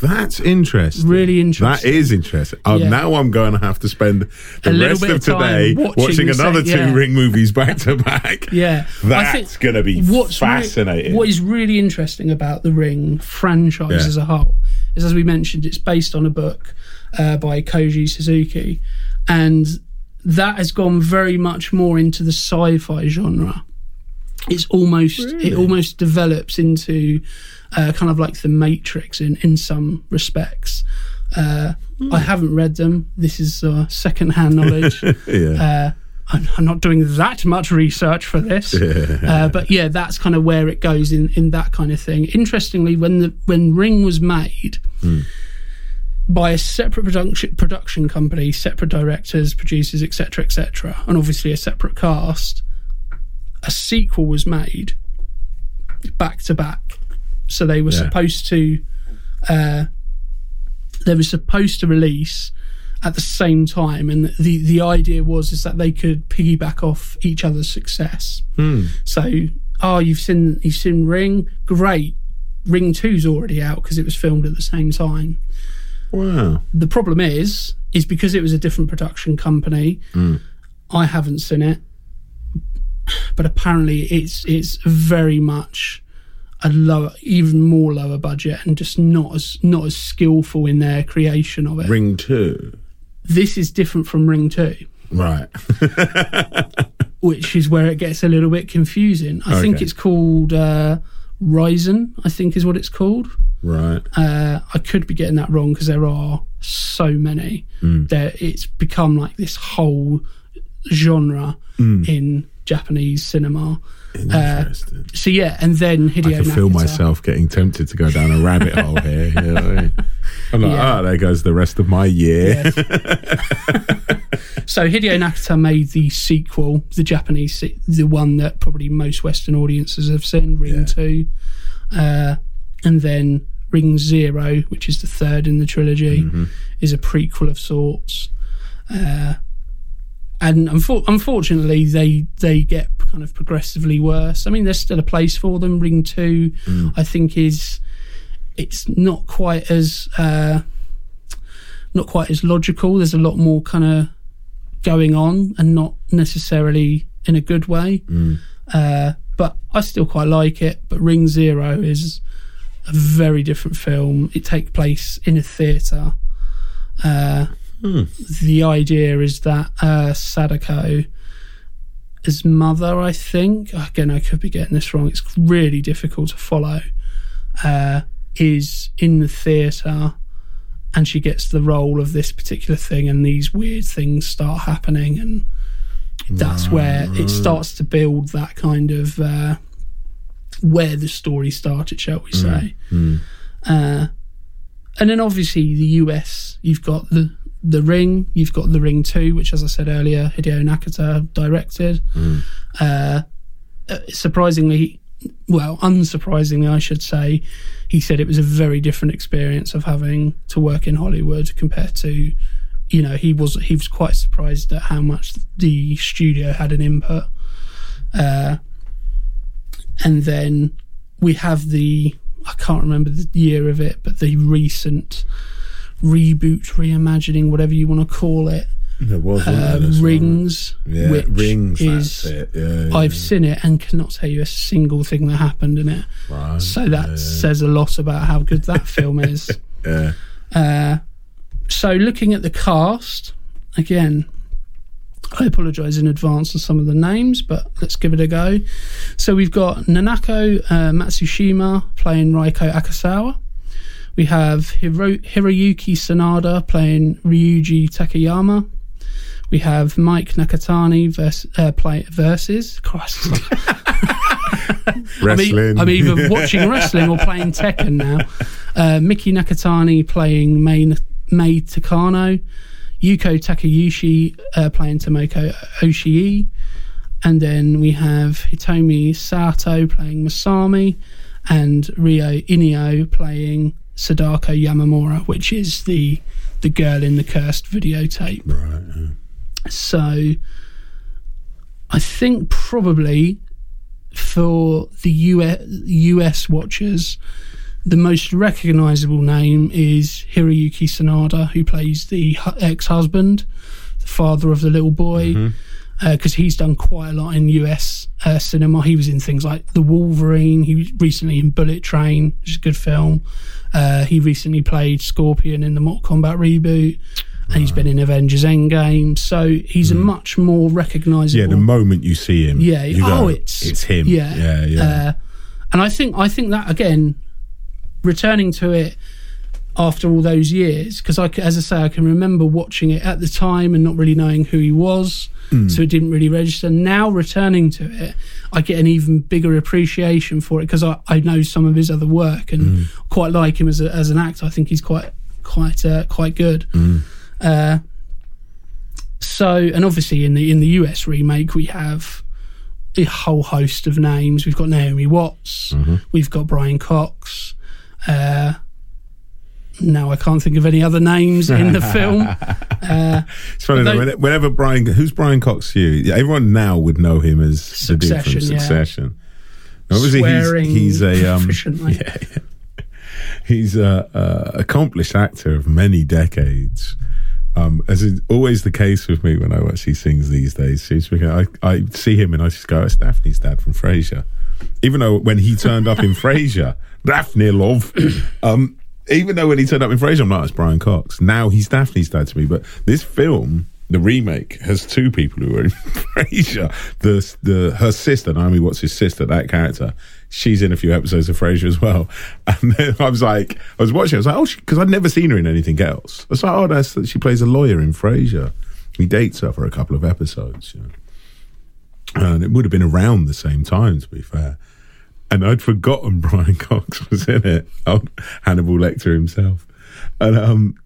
That's interesting. Really interesting. That is interesting. Oh, Yeah. now I'm going to have to spend the rest of of today watching watching, the another same- two. Ring movies back to back. yeah, That's going to be what's re- fascinating. what is really interesting about the Ring franchise Yeah. as a whole is, as we mentioned, it's based on a book uh, by Koji Suzuki, and that has gone very much more into the sci-fi genre. it's almost it almost develops into uh, kind of like the Matrix in in some respects. Uh, Hmm. I haven't read them. This is uh, second-hand knowledge. Yeah. uh, I'm, I'm not doing that much research for this, uh, but yeah, that's kind of where it goes in in that kind of thing. Interestingly, when the when Ring was made. By a separate production production company, separate directors, producers, etc., etc., and obviously a separate cast a sequel was made back to back. So they were Yeah. supposed to uh, they were supposed to release at the same time and the the idea was is that they could piggyback off each other's success. So oh you've seen you've seen Ring, great. Ring Two's already out because it was filmed at the same time wow. the problem is is because it was a different production company i haven't seen it but apparently it's it's very much a lower even more lower budget and just not as not as skillful in their creation of it Ring two. this is different from ring 2 Right. which is where it gets a little bit confusing i think it's called uh Rasen, I think is what it's called. right. Uh, I could be getting that wrong because there are so many. that it's become like this whole genre in Japanese cinema. Interesting. So yeah, and then Hideo I can feel myself getting tempted to go down a rabbit hole here. You know I mean? Like, Yeah. ah, there goes the rest of my year. Yes. so Hideo Nakata made the sequel, the Japanese, se- the one that probably most Western audiences have seen, Ring Yeah. Two, uh, and then Ring Zero, which is the third in the trilogy, Mm-hmm. is a prequel of sorts. Uh, and unfor- unfortunately, they they get kind of progressively worse. I mean, there's still a place for them. Ring Two, Mm. I think, is it's not quite as uh, not quite as logical. There's a lot more kind of going on, and not necessarily in a good way. Uh, but I still quite like it. But Ring Zero is a very different film. It takes place in a theatre. Uh, The idea is that uh, Sadako, his mother, I think, again, I could be getting this wrong. It's really difficult to follow. Uh, is in the theatre and she gets the role of this particular thing and these weird things start happening and that's where it starts to build that kind of uh, where the story started shall we say Uh, and then obviously the us you've got the the ring you've got the ring 2 which as i said earlier hideo nakata directed. Uh, uh, surprisingly well unsurprisingly i should say he said it was a very different experience of having to work in hollywood compared to you know he was he was quite surprised at how much the studio had an input. Uh, and then we have the i can't remember the year of it but the recent reboot reimagining whatever you want to call it There was there, uh, rings Yeah, which rings. is that's it. Yeah, yeah. I've seen it and cannot tell you a single thing that happened in it. Right, So that yeah. says a lot about how good that film is. Yeah. Uh, so looking at the cast, again, I apologise in advance on some of the names, but let's give it a go. So we've got Nanako uh, Matsushima playing Reiko Akasawa. We have Hiro- Hiroyuki Sanada playing Ryuji Takayama. We have Mike Nakatani vers- uh, play- versus. Christ, I'm, e- Wrestling. I'm either watching wrestling or playing Tekken now. Uh, Miki Nakatani playing Mei, Mei Takano. Yuko Takayushi uh, playing Tomoko Oshii. And then we have Hitomi Sato playing Masami. And Rio Inio playing Sadako Yamamura, which is the the girl in the cursed videotape. Right. yeah. So I think probably for the US, US watchers, the most recognizable name is Hiroyuki Sanada, who plays the ex-husband, the father of the little boy, mm-hmm. Because he's done quite a lot in US uh, cinema. He was in things like The Wolverine. He was recently in Bullet Train, which is a good film. Uh, he recently played Scorpion in the Mortal Kombat reboot. and he's been in Avengers Endgame, so he's a much more recognisable. Yeah, the moment you see him, Yeah, you oh, go, it's it's him. Yeah, yeah, yeah. Uh, and I think I think that again, returning to it after all those years, because I, as I say, I can remember watching it at the time and not really knowing who he was, Hmm. so it didn't really register. Now returning to it, I get an even bigger appreciation for it because I, I know some of his other work and Hmm. quite like him as a, as an actor. I think he's quite quite uh, quite good. Hmm. Uh, so, and obviously in the in the US remake, we have a whole host of names. We've got Naomi Watts, Mm-hmm. we've got Brian Cox. Uh, now I can't think of any other names in the film. It's funny though, whenever Brian, who's Brian Cox you? Everyone now would know him as the dude from Succession, yeah. Succession. Obviously, Swearing he's, he's a um, yeah, yeah. he's a, a accomplished actor of many decades. Um, as is always the case with me when I watch these things these days, I, I see him and I just go, "It's Daphne's dad from Frasier." Even though when he turned up in Frasier, Daphne love. Um, even though when he turned up in Frasier, I'm like, it's Brian Cox. Now he's Daphne's dad to me. But this film, the remake, has two people who are in Frasier. The the her sister, Naomi Watts' his sister, that character. She's in a few episodes of Frasier as well. And then I was like, I was watching, I was like, oh, because I'd never seen her in anything else. I was like, oh, that's that she plays a lawyer in Frasier. He dates her for a couple of episodes. You know? and it would have been around the same time, to be fair. And I'd forgotten Brian Cox was in it, oh, Hannibal Lecter himself, and um,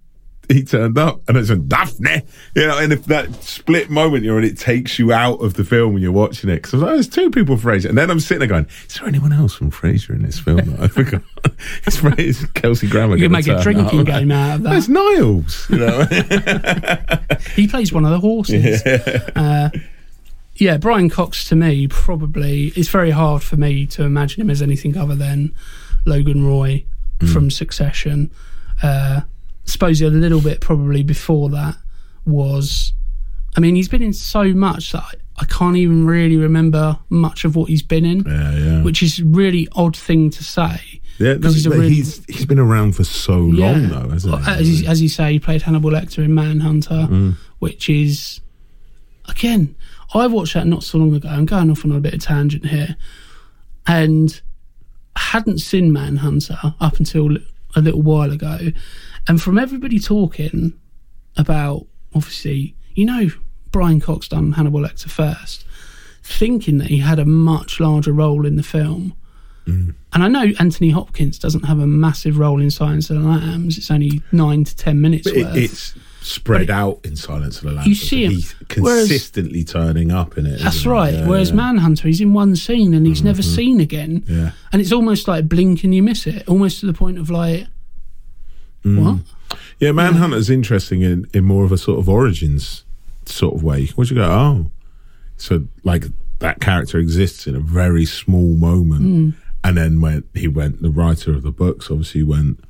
he turned up, and it's a Daphne, you know. And if that split moment you're in, it takes you out of the film when you're watching it. Because I was like, there's two people from Frasier, and then I'm sitting there going, is there anyone else from Frasier in this film? I forgot. it's, Fra- it's Kelsey Grammer. You can make a drinking up. game out of There's that. Niles, you know. He plays one of the horses. Uh, yeah, Brian Cox to me probably it's very hard for me to imagine him as anything other than Logan Roy from Succession. Uh, suppose a little bit probably before that was. I mean, he's been in so much that I, I can't even really remember much of what he's been in, yeah, yeah. which is a really odd thing to say. Yeah, no, he's, really, he's, he's been around for so long though, hasn't he? As, you- as you say, he played Hannibal Lecter in Manhunter, Mm. which is again, I watched that not so long ago. I'm going off on a bit of tangent here, and hadn't seen Manhunter up until a little while ago, and from everybody talking about obviously, you know, Brian Cox done Hannibal Lecter first, thinking that he had a much larger role in the film. Mm. And I know Anthony Hopkins doesn't have a massive role in Silence of the Lambs. It's only nine to ten minutes it, it's spread out in Silence of the Lambs. You see him, He's whereas- consistently turning up in it. That's right. Yeah, Whereas yeah. Mm-hmm. Manhunter, he's in one scene and he's never seen again. Yeah. And it's almost like blink and you miss it, almost to the point of like, Mm. what? Yeah, Manhunter's interesting in, in more of a sort of origins sort of way. Would you go, oh, so like that character exists in a very small moment, Hmm. and then when he went, the writer of the books obviously went.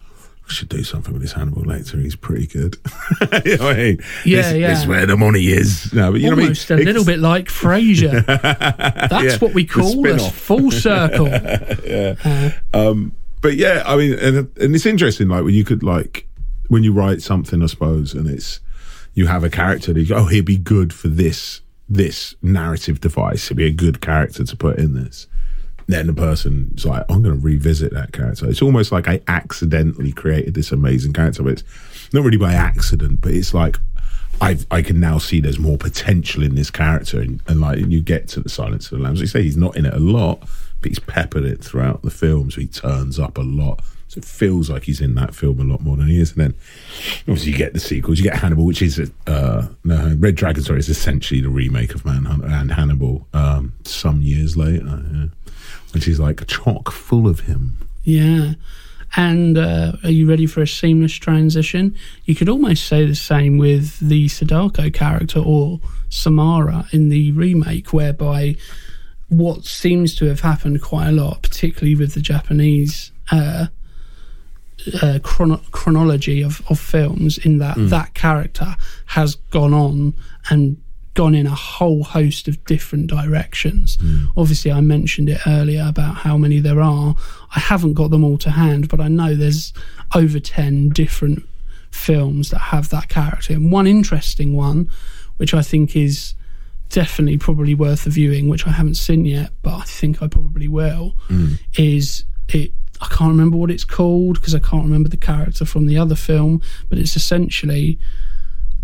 "We Should do something with this Hannibal Lecter. He's pretty good. you know I mean? Yeah, this, yeah. This is where the money is. No, but you Almost know what I mean? a little bit like Frasier. That's Yeah, what we call a full circle. Um, but yeah, I mean, and, and it's interesting, like when you could like when you write something, I suppose, and it's you have a character that you go, oh, he'd be good for this this narrative device. He'd be a good character to put in this. Then the person's like, I'm going to revisit that character. It's almost like I accidentally created this amazing character, but it's not really by accident, but it's like I I can now see there's more potential in this character, and, and like you get to the Silence of the Lambs. You say he's not in it a lot, but he's peppered it throughout the film, so he turns up a lot. So it feels like he's in that film a lot more than he is. And then obviously you get the sequels. You get Hannibal, which is uh, no Red Dragon. Sorry, is essentially the remake of Manhunter and Hannibal um, some years later, yeah. Which is like chock full of him. Yeah. And uh, are you ready for a seamless transition? You could almost say the same with the Sadako character or Samara in the remake, whereby what seems to have happened quite a lot, particularly with the Japanese uh, uh, chrono- chronology of, of films, in that that character has gone on and gone in a whole host of different directions. Hmm. Obviously, I mentioned it earlier about how many there are. I haven't got them all to hand, but I know there's over 10 different films that have that character. And one interesting one, which I think is definitely probably worth a viewing, which I haven't seen yet, but I think I probably will, hmm. is it. I can't remember what it's called because I can't remember the character from the other film, but it's essentially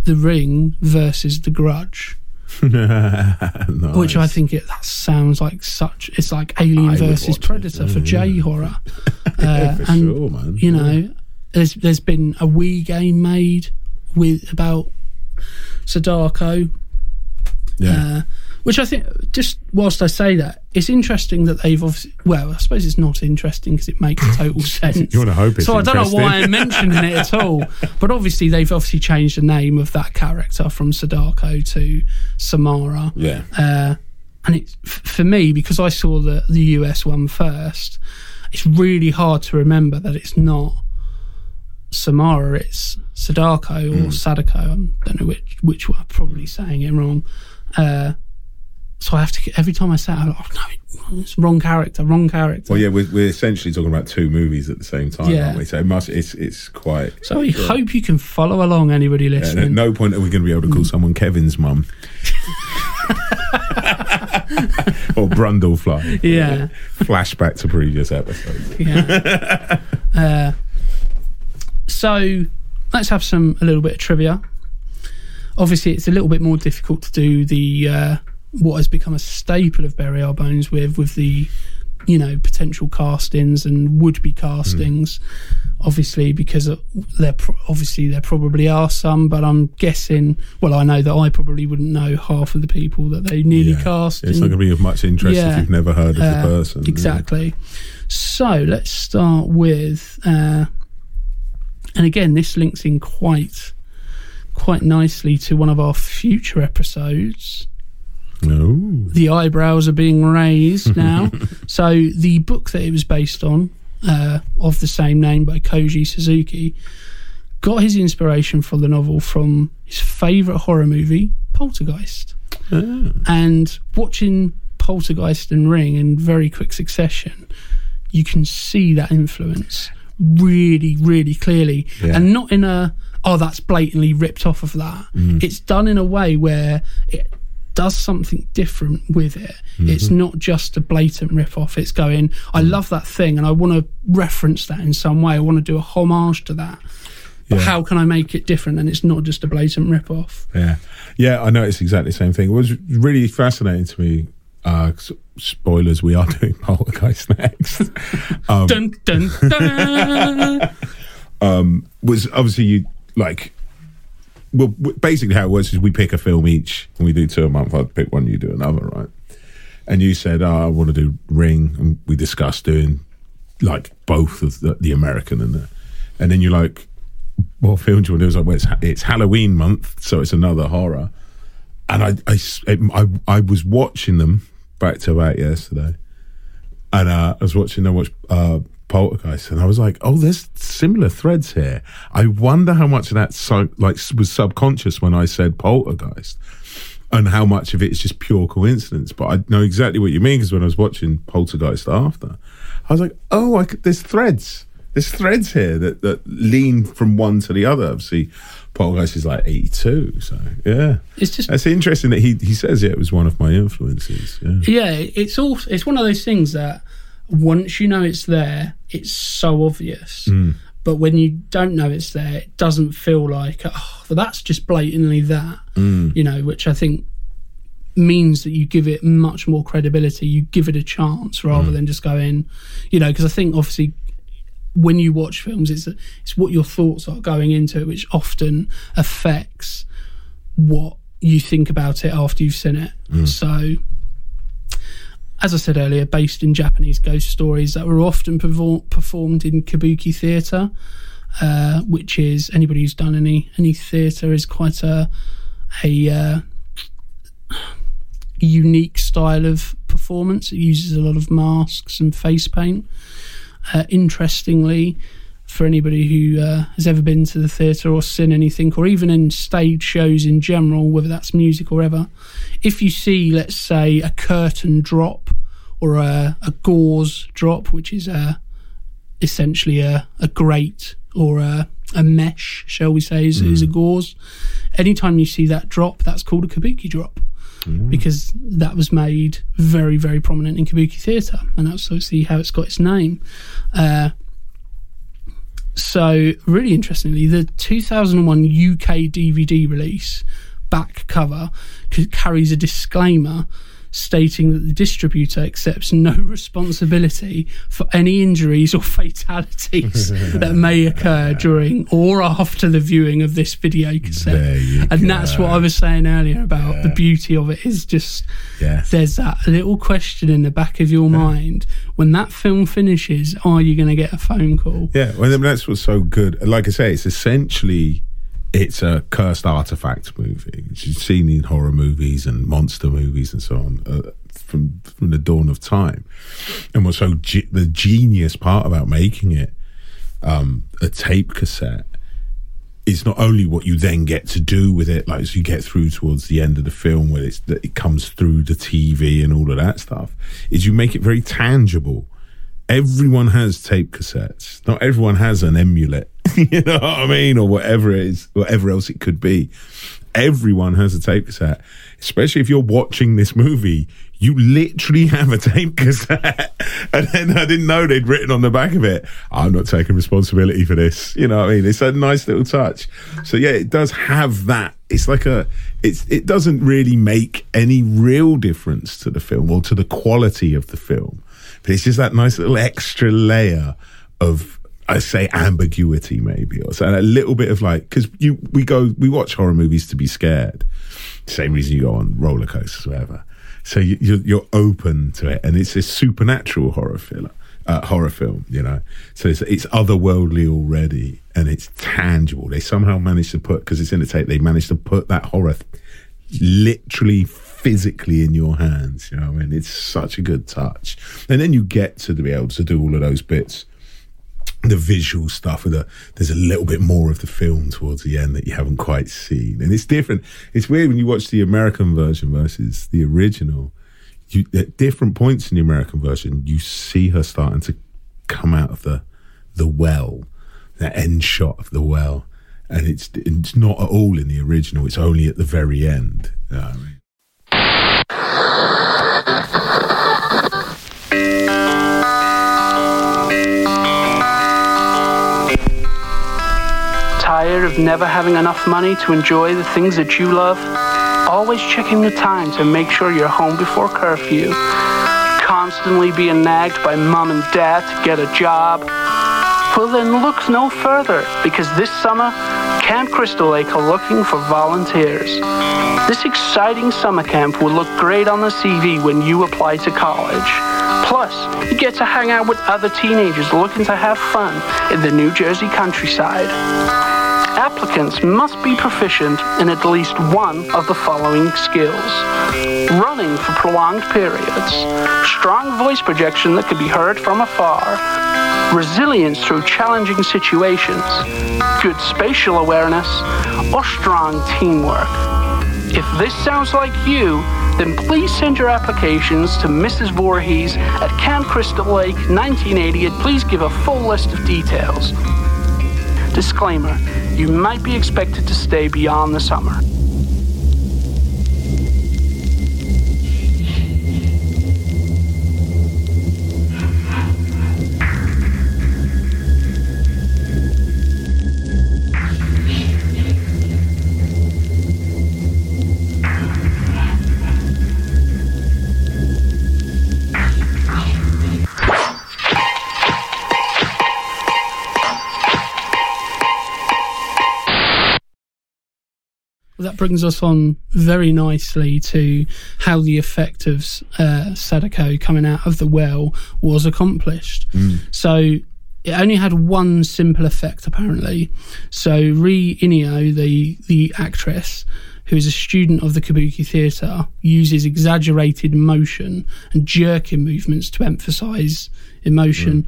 The Ring versus The Grudge, Nice. which I think it that sounds like such. It's like Alien I versus watch it, Predator for J yeah. horror, uh, for and sure, man. you know, there's there's been a Wii game made with about Sadako, yeah. uh, which I think just whilst I say that, it's interesting that they've obviously. Well, I suppose it's not interesting because it makes total sense. you want to hope it's So I don't know why I'm mentioning it at all, but obviously they've obviously changed the name of that character from Sadako to Samara. Yeah. Uh, and it's for me because I saw the the US one first. It's really hard to remember that it's not Samara. It's Sadako or Sadako. I don't know which which one. I'm probably saying it wrong. Uh, so I have to every time I say, it, I'm like, oh no, it's wrong character, wrong character. Well, yeah, we're, we're essentially talking about two movies at the same time, Yeah. aren't we? So it must. It's it's quite. So I hope you can follow along, anybody And at listening. no point are we going to be able to Mm. call someone Kevin's mum or Brundlefly. Yeah, Flashback to previous episodes. yeah. uh, so let's have some a little bit of trivia. Obviously, it's a little bit more difficult to do the uh, what has become a staple of Bury Our Bones with with the you know potential castings and would be castings. Obviously, because there obviously there probably are some, but I'm guessing. Well, I know that I probably wouldn't know half of the people that they nearly Yeah. cast. It's not going to be of much interest Yeah. if you've never heard of the uh, person. Exactly. So let's start with, uh, and again, this links in quite, quite nicely to one of our future episodes. No. The eyebrows are being raised now. so the book that it was based on, uh, of the same name by Koji Suzuki, got his inspiration for the novel from his favourite horror movie, Poltergeist Ah. and watching Poltergeist and Ring in very quick succession, you can see that influence really, really clearly, Yeah. and not in a oh that's blatantly ripped off of that. It's done in a way where it does something different with it. It's not just a blatant rip off. It's going, I love that thing and I want to reference that in some way. I want to do a homage to that. But Yeah. how can I make it different? And it's not just a blatant rip off. Yeah, yeah, I know it's exactly the same thing. It was really fascinating to me. Uh, spoilers: we are doing Poltergeist next. um, Dun dun dun. was obviously you like. Well, basically, how it works is we pick a film each, and we do two a month. I pick one, you do another, right? And you said, oh, "I want to do Ring," and we discussed doing like both of the, the American and the, and then you're like, "What film do you want to do?" I was like, "Well, it's, it's Halloween month, so it's another horror." And I, I, it- I, I was watching them back to back yesterday, and uh, I was watching them watch uh, Poltergeist, and I was like, "Oh, there's similar threads here." I wonder how much of that so, like was subconscious when I said Poltergeist, and how much of it is just pure coincidence. But I know exactly what you mean because when I was watching Poltergeist after, I was like, "Oh, I could, there's threads." There's threads here that, that lean from one to the other. Obviously, Poltergeist is like 82, so yeah. It's just That's interesting that he he says yeah, it was one of my influences. Yeah. yeah, it's all it's one of those things that once you know it's there, it's so obvious. Hmm. But when you don't know it's there, it doesn't feel like oh, well, that's just blatantly that. Hmm. You know, which I think means that you give it much more credibility. You give it a chance rather hmm. than just going, you know, because I think obviously when you watch films, it's it's what your thoughts are going into it, which often affects what you think about it after you've seen it. So, as I said earlier, based in Japanese ghost stories that were often perfor- performed in kabuki theatre, uh, which is anybody who's done any any theatre is quite a a uh, unique style of performance. It uses a lot of masks and face paint. Uh, interestingly, for anybody who uh, has ever been to the theatre or seen anything, or even in stage shows in general, whether that's music or ever, if you see, let's say, a curtain drop or a, a gauze drop, which is a, essentially a, a grate or a, a mesh, shall we say, is, is a gauze. Anytime you see that drop, that's called a kabuki drop because that was made very, very prominent in kabuki theatre, and that's obviously how it's got its name. Uh, so, really interestingly, the 2001 UK DVD release back cover carries a disclaimer stating that the distributor accepts no responsibility for any injuries or fatalities that may occur during or after the viewing of this video cassette. And go. that's what I was saying earlier about the beauty of it is just Yeah. there's that little question in the back of your mind when that film finishes, are you going to get a phone call? Yeah, well, that's what's so good. Like I say, it's essentially it's a cursed artifact movie, you've seen in horror movies and monster movies and so on uh, from from the dawn of time. And what's so ge- the genius part about making it um, a tape cassette is not only what you then get to do with it, like as you get through towards the end of the film, where it's it comes through the TV and all of that stuff, is you make it very tangible. Everyone has tape cassettes. Not everyone has an emulate. you know what I mean, or whatever it is, whatever else it could be. Everyone has a tape cassette, especially if you're watching this movie. You literally have a tape cassette. And then I didn't know they'd written on the back of it, I'm not taking responsibility for this. You know what I mean? It's a nice little touch. So yeah, it does have that. It's like a, it's, it doesn't really make any real difference to the film or to the quality of the film. But it's just that nice little extra layer of, I say ambiguity maybe, or so, a little bit of like, cause you, we go, we watch horror movies to be scared. Same reason you go on roller coasters, whatever. So you, you're, you're open to it, and it's a supernatural horror film. Uh, horror film, you know, so it's, it's otherworldly already, and it's tangible. They somehow managed to put because it's in the tape. They managed to put that horror th- literally physically in your hands. You know, I mean, it's such a good touch. And then you get to be able to do all of those bits the visual stuff with a there's a little bit more of the film towards the end that you haven't quite seen. And it's different. It's weird when you watch the american version versus the original. You at different points in the american version you see her starting to come out of the the well that end shot of the well. And it's it's not at all in the original. It's only at the very end. You know I mean? Of never having enough money to enjoy the things that you love? Always checking the time to make sure you're home before curfew? Constantly being nagged by mom and dad to get a job? Well, then look no further because this summer, Camp Crystal Lake are looking for volunteers. This exciting summer camp will look great on the CV when you apply to college. Plus, you get to hang out with other teenagers looking to have fun in the New Jersey countryside. Applicants must be proficient in at least one of the following skills running for prolonged periods, strong voice projection that can be heard from afar, resilience through challenging situations, good spatial awareness, or strong teamwork. If this sounds like you, then please send your applications to Mrs. Voorhees at Camp Crystal Lake 1980 and please give a full list of details. Disclaimer you might be expected to stay beyond the summer. That brings us on very nicely to how the effect of uh, Sadako coming out of the well was accomplished. So it only had one simple effect, apparently. So Ri Inio, the the actress, who is a student of the Kabuki theatre, uses exaggerated motion and jerking movements to emphasise emotion.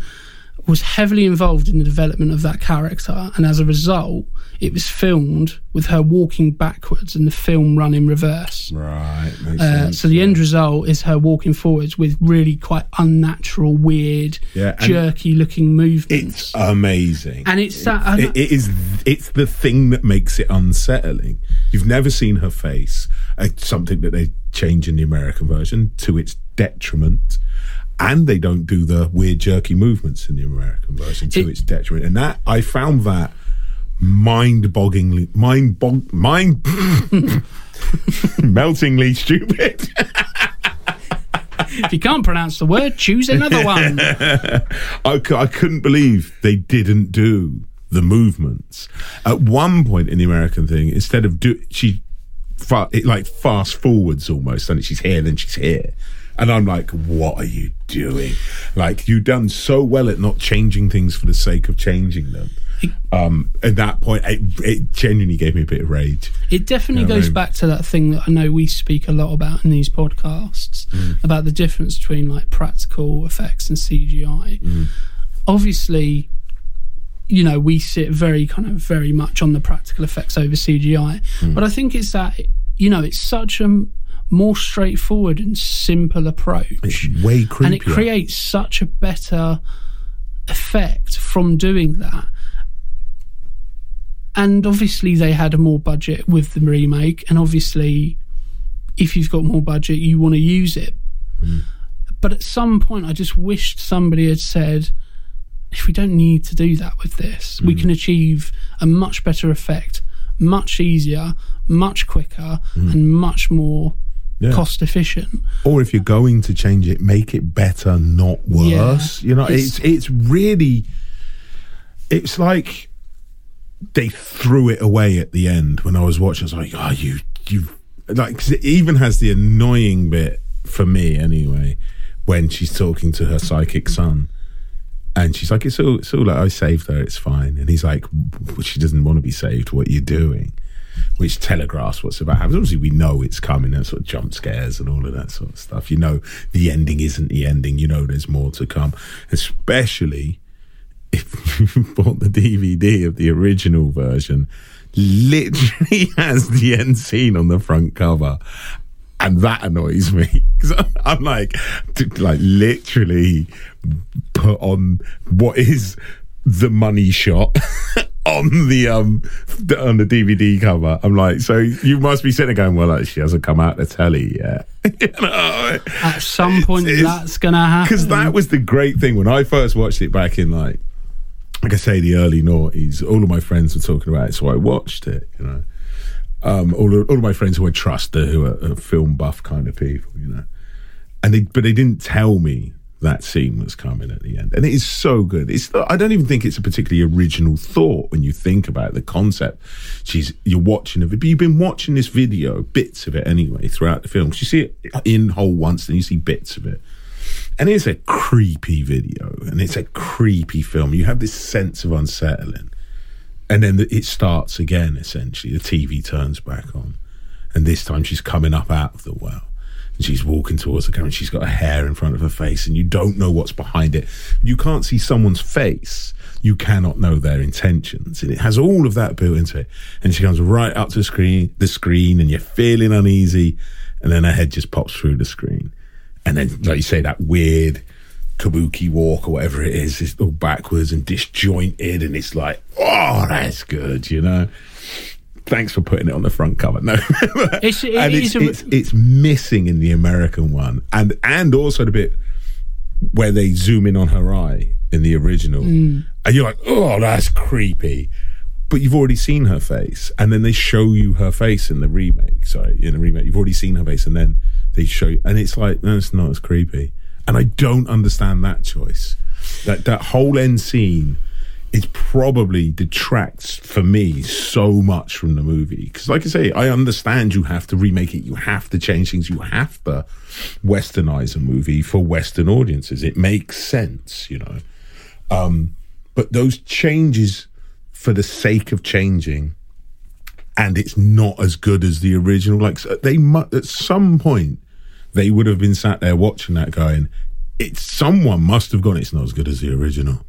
Was heavily involved in the development of that character, and as a result, it was filmed with her walking backwards and the film run in reverse. Right. makes Uh, sense, so the yeah. end result is her walking forwards with really quite unnatural, weird, Yeah, jerky-looking movements. It's amazing. and it's that. It- it is. It's the thing that makes it unsettling. You've never seen her face. It's something that they change in the American version to its detriment, and they don't do the weird jerky movements in the American version to It- its detriment. And that I found that mind-bogglingly, mind bog, mind meltingly stupid. if you can't pronounce the word, choose another one. I, I couldn't believe they didn't do the movements. At one point in the American thing, instead of do she fa- it like fast forwards almost, and she's here, then she's here. And I'm like, what are you doing? Like, you've done so well at not changing things for the sake of changing them. Um, at that point, it, it genuinely gave me a bit of rage. It definitely You know what I goes mean? back to that thing that I know we speak a lot about in these podcasts Mm. about the difference between like practical effects and CGI. Mm. Obviously, you know, we sit very kind of very much on the practical effects over CGI, Mm. but I think it's that you know it's such a more straightforward and simple approach It's way creepier. and it creates such a better effect from doing that. And obviously, they had a more budget with the remake, and obviously, if you've got more budget, you want to use it. Mm. But at some point, I just wished somebody had said, if we don't need to do that with this, we mm. can achieve a much better effect, much easier, much quicker, mm. and much more Yeah. cost efficient. or if you're going to change it, make it better, not worse. Yeah. you know, It's- it's it's really, it's like they threw it away at the end when I was watching. I was like, oh, you you like 'cause it even has the annoying bit for me anyway when she's talking to her psychic son. And she's like, it's all, it's all like, I saved her, it's fine. And he's like, "Well, she doesn't want to be saved. What are you doing? Which telegraphs what's about happening. Obviously, we know it's coming and sort of jump scares and all of that sort of stuff. You know, the ending isn't the ending. You know, there's more to come. Especially if you bought the DVD of the original version, literally has the end scene on the front cover. And that annoys me because I'm like, to, like literally put on what is the money shot on the um on the DVD cover. I'm like, so you must be sitting there going, well, like, she hasn't come out the telly yet. you know? At some point, It's- that's going to happen. because that was the great thing when I first watched it back in like, like I say, the early noughties. All of my friends were talking about it, so I watched it. You know, um, all of, all of my friends who I trust, who are, are film buff kind of people. You know, and they but they didn't tell me that scene was coming at the end, and it is so good. It's I don't even think it's a particularly original thought when you think about the concept. She's you're watching it, but you've been watching this video, bits of it anyway, throughout the film. You see it in whole once, then you see bits of it. And it's a creepy video and it's a creepy film. You have this sense of unsettling. And then it starts again, essentially. The TV turns back on. And this time she's coming up out of the well. And she's walking towards the camera and she's got her hair in front of her face and you don't know what's behind it. You can't see someone's face. You cannot know their intentions. And it has all of that built into it. And she comes right up to the screen, the screen and you're feeling uneasy. And then her head just pops through the screen. And then, like you say, that weird kabuki walk or whatever it is, it's all backwards and disjointed, and it's like, oh, that's good, you know. Thanks for putting it on the front cover. No, It's- it and is it's, a- it's it's missing in the American one, and and also the bit where they zoom in on her eye in the original, mm. and you're like, oh, that's creepy. But you've already seen her face, and then they show you her face in the remake. Sorry, in the remake, you've already seen her face, and then they show you, and it's like, no, it's not as creepy. And I don't understand that choice. That that whole end scene, it probably detracts for me so much from the movie. Because, like I say, I understand you have to remake it, you have to change things, you have to westernize a movie for Western audiences. It makes sense, you know. Um, but those changes for the sake of changing and it's not as good as the original like they mu- at some point they would have been sat there watching that going it's someone must have gone it's not as good as the original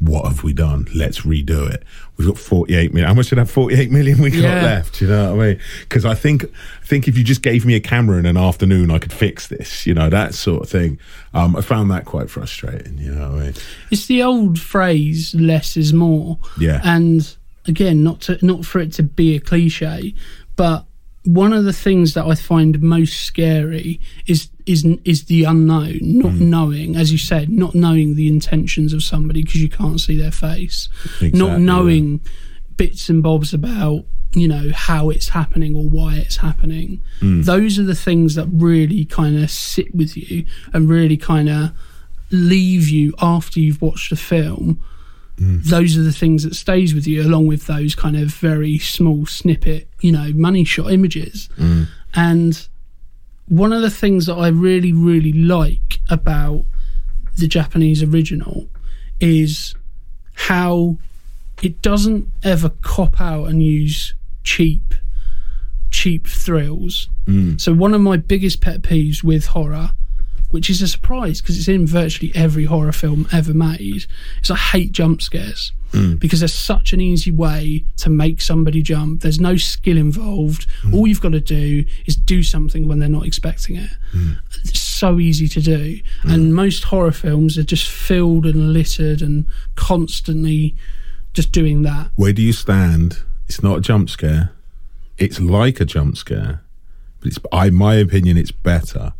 what have we done? Let's redo it. We've got 48 million. How much did that 48 million we got Yeah. left? You know what I mean? Because I think, I think if you just gave me a camera in an afternoon, I could fix this, you know, that sort of thing. Um, I found that quite frustrating, you know what I mean? It's the old phrase "less is more." Yeah. And again, not to not for it to be a cliche, but one of the things that I find most scary is is is the unknown, not Mm. knowing, as you said, not knowing the intentions of somebody because you can't see their face, Exactly, not knowing bits and bobs about you know how it's happening or why it's happening. Mm. Those are the things that really kind of sit with you and really kind of leave you after you've watched the film those are the things that stays with you along with those kind of very small snippet you know money shot images. Mm. And one of the things that i really really like about the japanese original is how it doesn't ever cop out and use cheap cheap thrills. Mm. So one of my biggest pet peeves with horror which is a surprise because it's in virtually every horror film ever made, is I hate jump scares mm. because there's such an easy way to make somebody jump. There's no skill involved. Mm. All you've got to do is do something when they're not expecting it. Mm. It's so easy to do. And most horror films are just filled and littered and constantly just doing that. Where do you stand? It's not a jump scare. It's like a jump scare, but it's I my opinion. It's better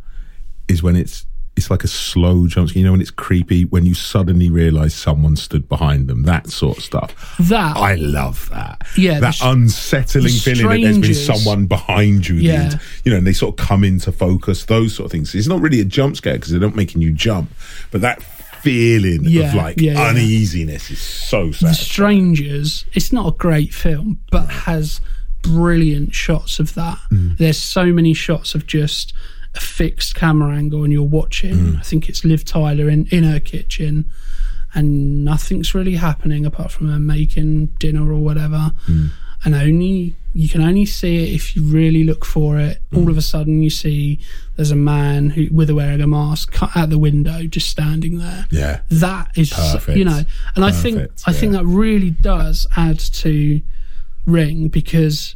is when it's it's like a slow jump scare. You know when it's creepy when you suddenly realise someone stood behind them. That sort of stuff. That I love that. Yeah, that the unsettling the feeling that there's been someone behind you. the Yeah. you know, and they sort of come into focus. Those sort of things. It's not really a jump scare because they're not making you jump, but that feeling Yeah, of like yeah, yeah. uneasiness is so The sad. Strangers, it's not a great film, but has brilliant shots of that. Mm. There's so many shots of just a fixed camera angle and you're watching. Mm. I think it's Liv Tyler in, in her kitchen and nothing's really happening apart from her making dinner or whatever. Mm. And only you can only see it if you really look for it. Mm. All of a sudden, you see there's a man who with a wearing a mask cut out the window, just standing there Yeah. that is Perfect. you know and i think Perfect, i think that really does add to ring because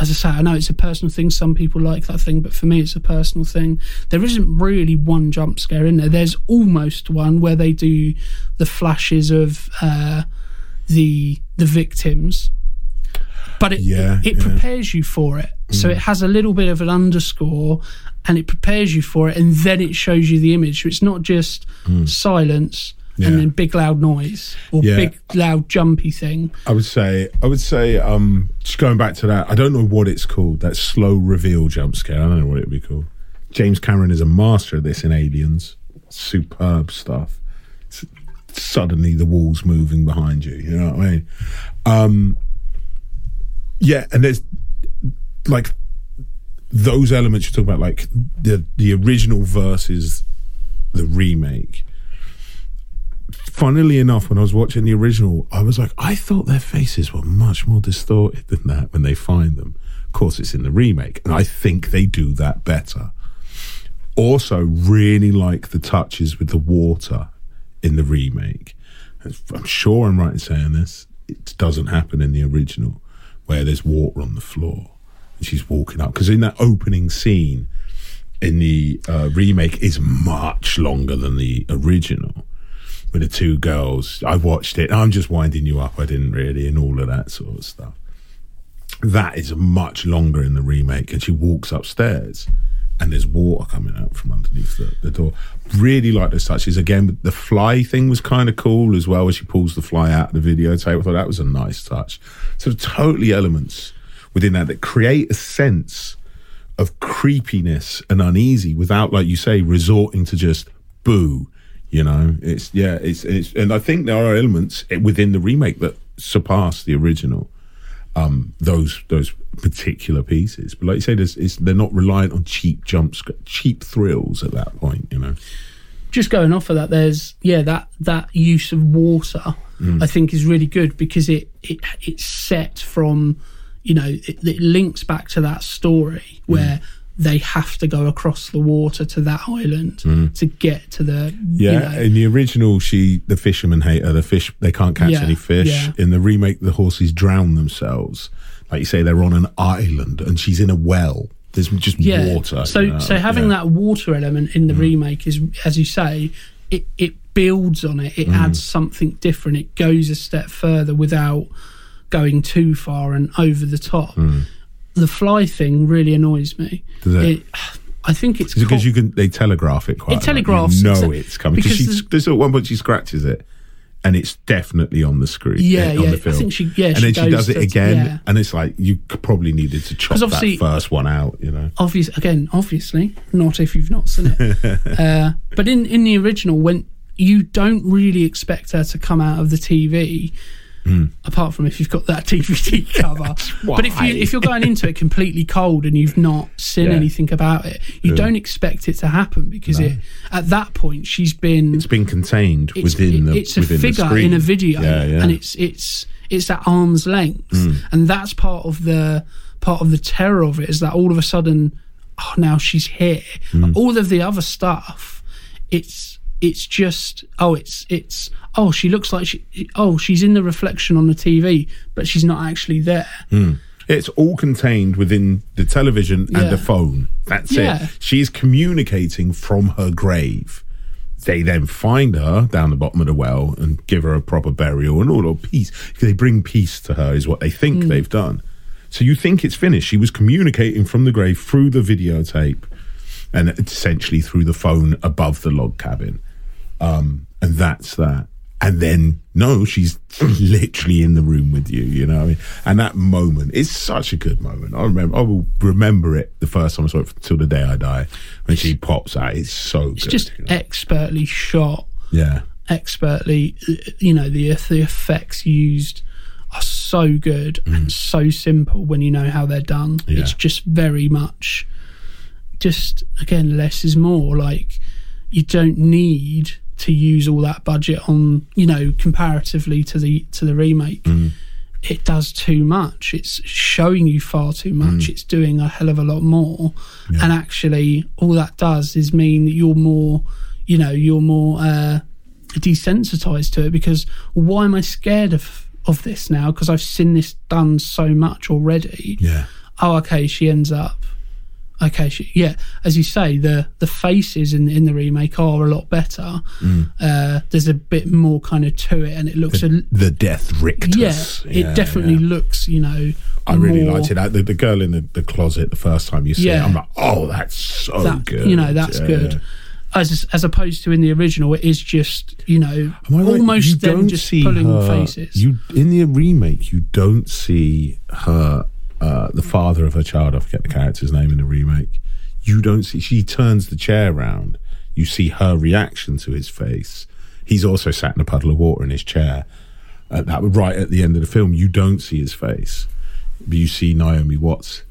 as i say i know it's a personal thing some people like that thing but for me it's a personal thing. There isn't really one jump scare in there. There's almost one where they do the flashes of uh the the victims but it Yeah, it, it yeah. prepares you for it. So it has a little bit of an underscore and it prepares you for it and then it shows you the image. So it's not just silence Yeah. and then big loud noise or Yeah. big loud jumpy thing I would say, I would say, um, just going back to that, I don't know what it's called. That slow reveal jump scare. I don't know what it would be called. James Cameron is a master of this in Aliens. Superb stuff. S- suddenly, the walls moving behind you. You know what I mean? Um, yeah, and there's like those elements you talk about, like the the original versus the remake funnily enough, when I was watching the original, I was like, I thought their faces were much more distorted than that when they find them. Of course, it's in the remake, and I think they do that better. Also, really like the touches with the water in the remake. I'm sure I'm right in saying this. It doesn't happen in the original, where there's water on the floor and she's walking up. Because in that opening scene in the uh, remake is much longer than the original with the two girls. I watched it. I'm just winding you up. I didn't really, and all of that sort of stuff. That is much longer in the remake, and she walks upstairs, and there's water coming out from underneath the, the door. Really like those touches. Again, the fly thing was kind of cool as well, as she pulls the fly out of the videotape. I thought that was a nice touch. So totally elements within that that create a sense of creepiness and uneasy without, like you say, resorting to just boo. You know, it's yeah, it's it's, and I think there are elements within the remake that surpass the original. Um, those those particular pieces, but like you say, there's, it's, they're not reliant on cheap jumps, cheap thrills at that point. You know, just going off of that, there's yeah that that use of water Mm. I think is really good because it it it's set from you know it, it links back to that story Mm. They have to go across the water to that island to get to the Mm. Yeah, you know, in the original, she the fishermen hate her. The fish they can't catch Yeah, any fish. yeah. In the remake, the horses drown themselves. Like you say, they're on an island and she's in a well. There's just yeah. water. So you know, so having. Mm. that water element in the remake is, as you say, it it builds on it. Mm. It adds something different. It goes a step further without going too far and over the top. The fly thing really annoys me. Does it? I think it's Is it because you can they telegraph it quite. It telegraphs- You know it's coming because because she's there's at one point she scratches it, and it's definitely on the screen. Yeah, on yeah, The I think she- yeah, and she then she does it to- again, yeah. and it's like you probably needed to chop that first one out. You know. obvious again obviously not if you've not seen it uh, but in in the original when you don't really expect her to come out of the tv apart from if you've got that dvd cover. But if you if you're going into it completely cold and you've not seen Yeah. anything about it you don't expect it to happen because it at that point she's been It's been contained it's, within it- the it's a within the figure screen. in a video Yeah, yeah. and it's it's it's at arm's length. Hmm. And that's part of the part of the terror of it is that all of a sudden oh now she's here. Hmm. All of the other stuff it's it's just oh it's it's oh she looks like she oh she's in the reflection on the tv but she's not actually there It's all contained within the television and Yeah. the phone. That's Yeah. it. She's communicating from her grave. They then find her down the bottom of the well and give her a proper burial and all of peace. They bring peace to her, is what they think Hmm. they've done. So you think it's finished. She was communicating from the grave through the videotape and essentially through the phone above the log cabin. Um, and that's that. And then, no, she's literally in the room with you, you know what I mean? And that moment is such a good moment. I remember, I will remember it the first time I saw it till the day I die when she pops out. It's so it's good. just you know? expertly shot yeah. expertly you know the the effects used are so good and so simple when you know how they're done Yeah. it's just very much just again less is more like you don't need to use all that budget on you know comparatively to the to the remake it does too much. It's showing you far too much. It's doing a hell of a lot more. And actually all that does is mean that you're more you know you're more uh desensitized to it because why am i scared of of this now? Because i've seen this done so much already. Yeah. oh okay she ends up okay she, yeah as you say the the faces in in the remake are a lot better uh there's a bit more kind of to it and it looks a The death rictus. yeah rictus. it definitely yeah. looks you know I really more- liked it. That- The, the girl in the, the closet the first time you see it, I'm like, oh, that's so that good. you know that's Yeah, good yeah. as as opposed to in the original it is just you know I right? You almost them don't just see pulling her- faces You in the remake, you don't see her, uh, the father of her child. I forget the character's name in the remake. You don't see. She turns the chair around. You see her reaction to his face. He's also sat in a puddle of water in his chair. At that right at the end of the film, you don't see his face, but you see Naomi Watts.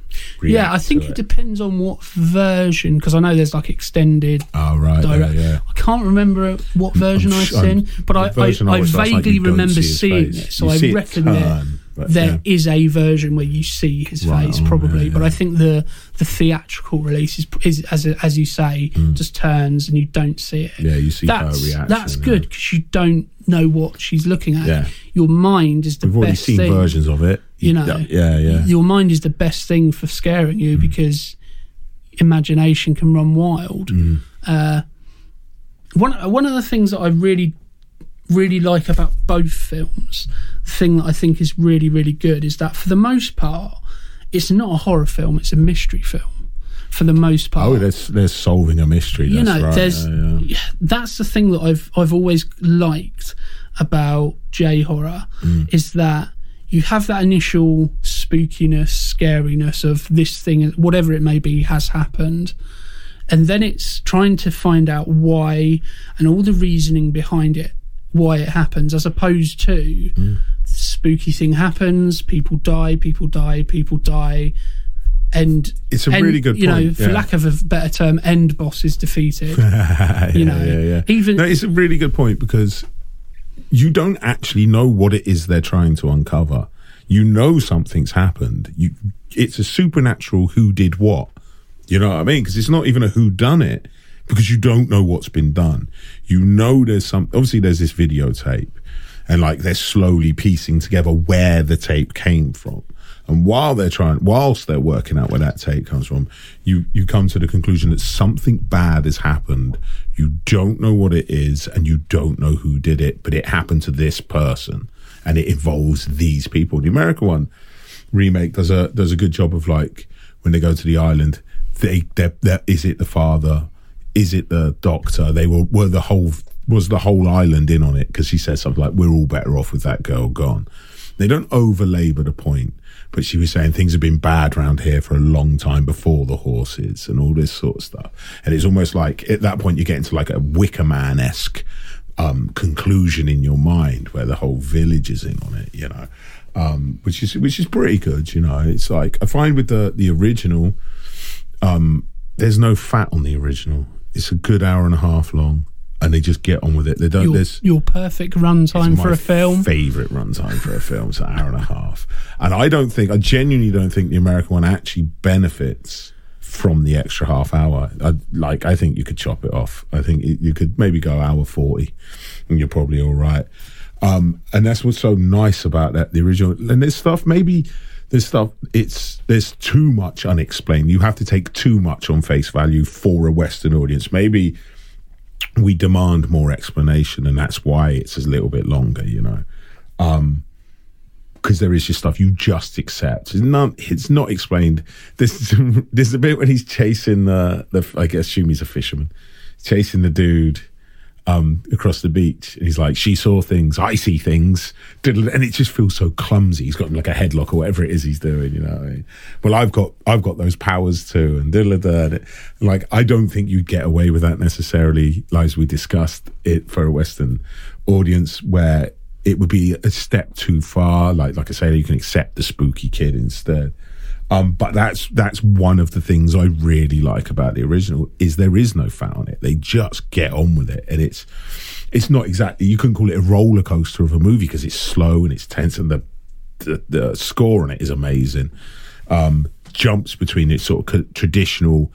yeah i think to it depends on what version because i know there's like extended Oh right, yeah, direct. yeah. I can't remember what version I'm I've seen, but I, I, I I watched last night, vaguely remember see seeing face. it. So You I reckon turn, but there yeah. is a version where you see his Right, face, oh, probably. yeah, But. I think the the theatrical release is, is as as you say, just turns and you don't see it. Mm. Yeah, you see that's, her reaction. That's good because you don't know what she's looking at. Yeah. Your mind is the We've already seen thing. versions of it. You know, yeah, yeah. Your mind is the best thing for scaring Mm. you because imagination can run wild. Mm. Uh, one one of the things that I really really like about both films, the thing that I think is really really good is that for the most part, it's not a horror film; it's a mystery film. For the most part, Oh, there's there's solving a mystery. you that's know, right. there's yeah, yeah. that's the thing that I've I've always liked about J horror Mm. is that you have that initial spookiness, scariness of this thing, whatever it may be, has happened. And then it's trying to find out why and all the reasoning behind it, why it happens, as opposed to Mm. spooky thing happens, people die, people die, people die, and It's a end- really good you know, for yeah. lack of a better term, end boss is defeated. yeah, you know, yeah, yeah. even- no, it's a really good point because you don't actually know what it is they're trying to uncover. You know something's happened. You, it's a supernatural who did what, You know what I mean? Because it's not even a who done it because you don't know what's been done. You know there's some obviously there's this videotape and like they're slowly piecing together where the tape came from. And while they're trying, whilst they're working out where that tape comes from, you you come to the conclusion that something bad has happened. You don't know what it is, and you don't know who did it, but it happened to this person, and it involves these people. The American one remake does a does a good job of like when they go to the island, they they're is it the father, is it the doctor? They were were the whole was the whole island in on it because she said something like, "We're all better off with that girl gone." They don't over labour the point, but she was saying things have been bad around here for a long time before the horses and all this sort of stuff. And it's almost like at that point you get into like a Wicker Man esque um, conclusion in your mind where the whole village is in on it, you know, um, which is which is pretty good. You know, it's like I find with the the original, um, there's no fat on the original. It's a good hour and a half long and they just get on with it. They don't. Your, your perfect runtime for a film. Favorite runtime for a film. It's an hour and a half, and I don't think I genuinely don't think the American one actually benefits from the extra half hour. I, like I think you could chop it off. I think you could maybe go hour forty, and you're probably all right. Um, and that's what's so nice about that. The original and this stuff maybe there's stuff it's there's too much unexplained. You have to take too much on face value for a Western audience. Maybe we demand more explanation, and that's why it's a little bit longer, you know. Um, because there is just stuff you just accept. It's not. It's not explained. This there's a bit when he's chasing the the. I guess assume he's a fisherman, chasing the dude um, across the beach. And he's like, she saw things, I see things. And it just feels so clumsy. He's got like a headlock or whatever it is he's doing, you know. Well, I've got, I've got those powers too. And diddle like, I don't think you'd get away with that necessarily, as we discussed it for a Western audience where it would be a step too far. Like, like I say, you can accept the spooky kid instead. Um, but that's that's one of the things I really like about the original is there is no fat on it. They just get on with it, and it's it's not exactly you couldn't call it a roller coaster of a movie because it's slow and it's tense, and the the, the score on it is amazing. Um, jumps between its sort of traditional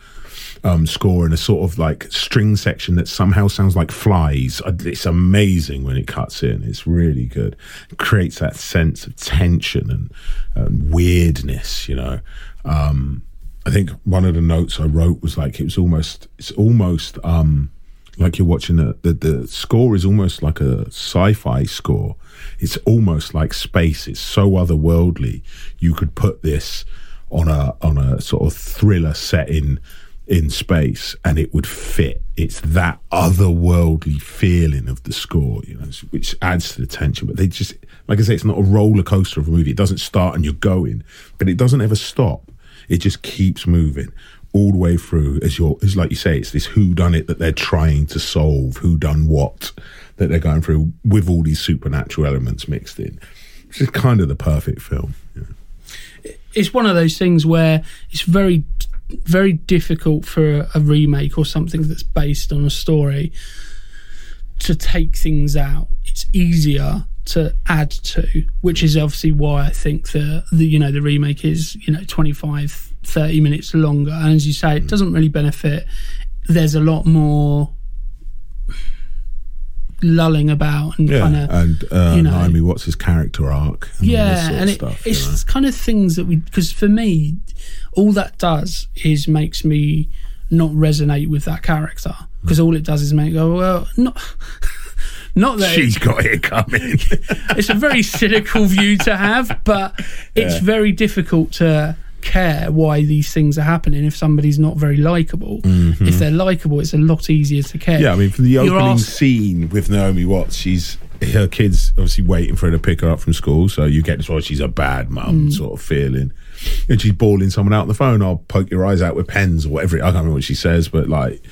um, score and a sort of like string section that somehow sounds like flies. It's amazing when it cuts in. It's really good. It creates that sense of tension and, and weirdness, you know. Um, I think one of the notes I wrote was like it was almost it's almost um, like you're watching a, the the score is almost like a sci-fi score. It's almost like space. It's so otherworldly. You could put this on a on a sort of thriller setting in space and it would fit. It's that otherworldly feeling of the score, you know, which adds to the tension. But they just, like I say, it's not a roller coaster of a movie. It doesn't start and you're going, but it doesn't ever stop. It just keeps moving all the way through as you're, as like you say, it's this who done it that they're trying to solve, who done what that they're going through with all these supernatural elements mixed in. Is kind of the perfect film. It's one of those things where it's very very difficult for a remake or something that's based on a story to take things out. It's easier to add to, which is obviously why I think the, the you know the remake is you know 25 30 minutes longer and as you say it doesn't really benefit there's a lot more lulling about and yeah, kind of and uh, you know, Naomi Watts' his character arc. And yeah, and it, stuff, it's you know? kind of things that we because for me, all that does is makes me not resonate with that character because all it does is make go well not. Not that she's got it coming. it's a very cynical view to have, but it's yeah. very difficult to care why these things are happening if somebody's not very likable. Mm-hmm. If they're likable, it's a lot easier to care. Yeah, I mean, for the opening asked- scene with Naomi Watts, she's her kids obviously waiting for her to pick her up from school, so you get this why she's a bad mum mm. sort of feeling. And she's bawling someone out on the phone, I'll poke your eyes out with pens or whatever. I can't remember what she says, but like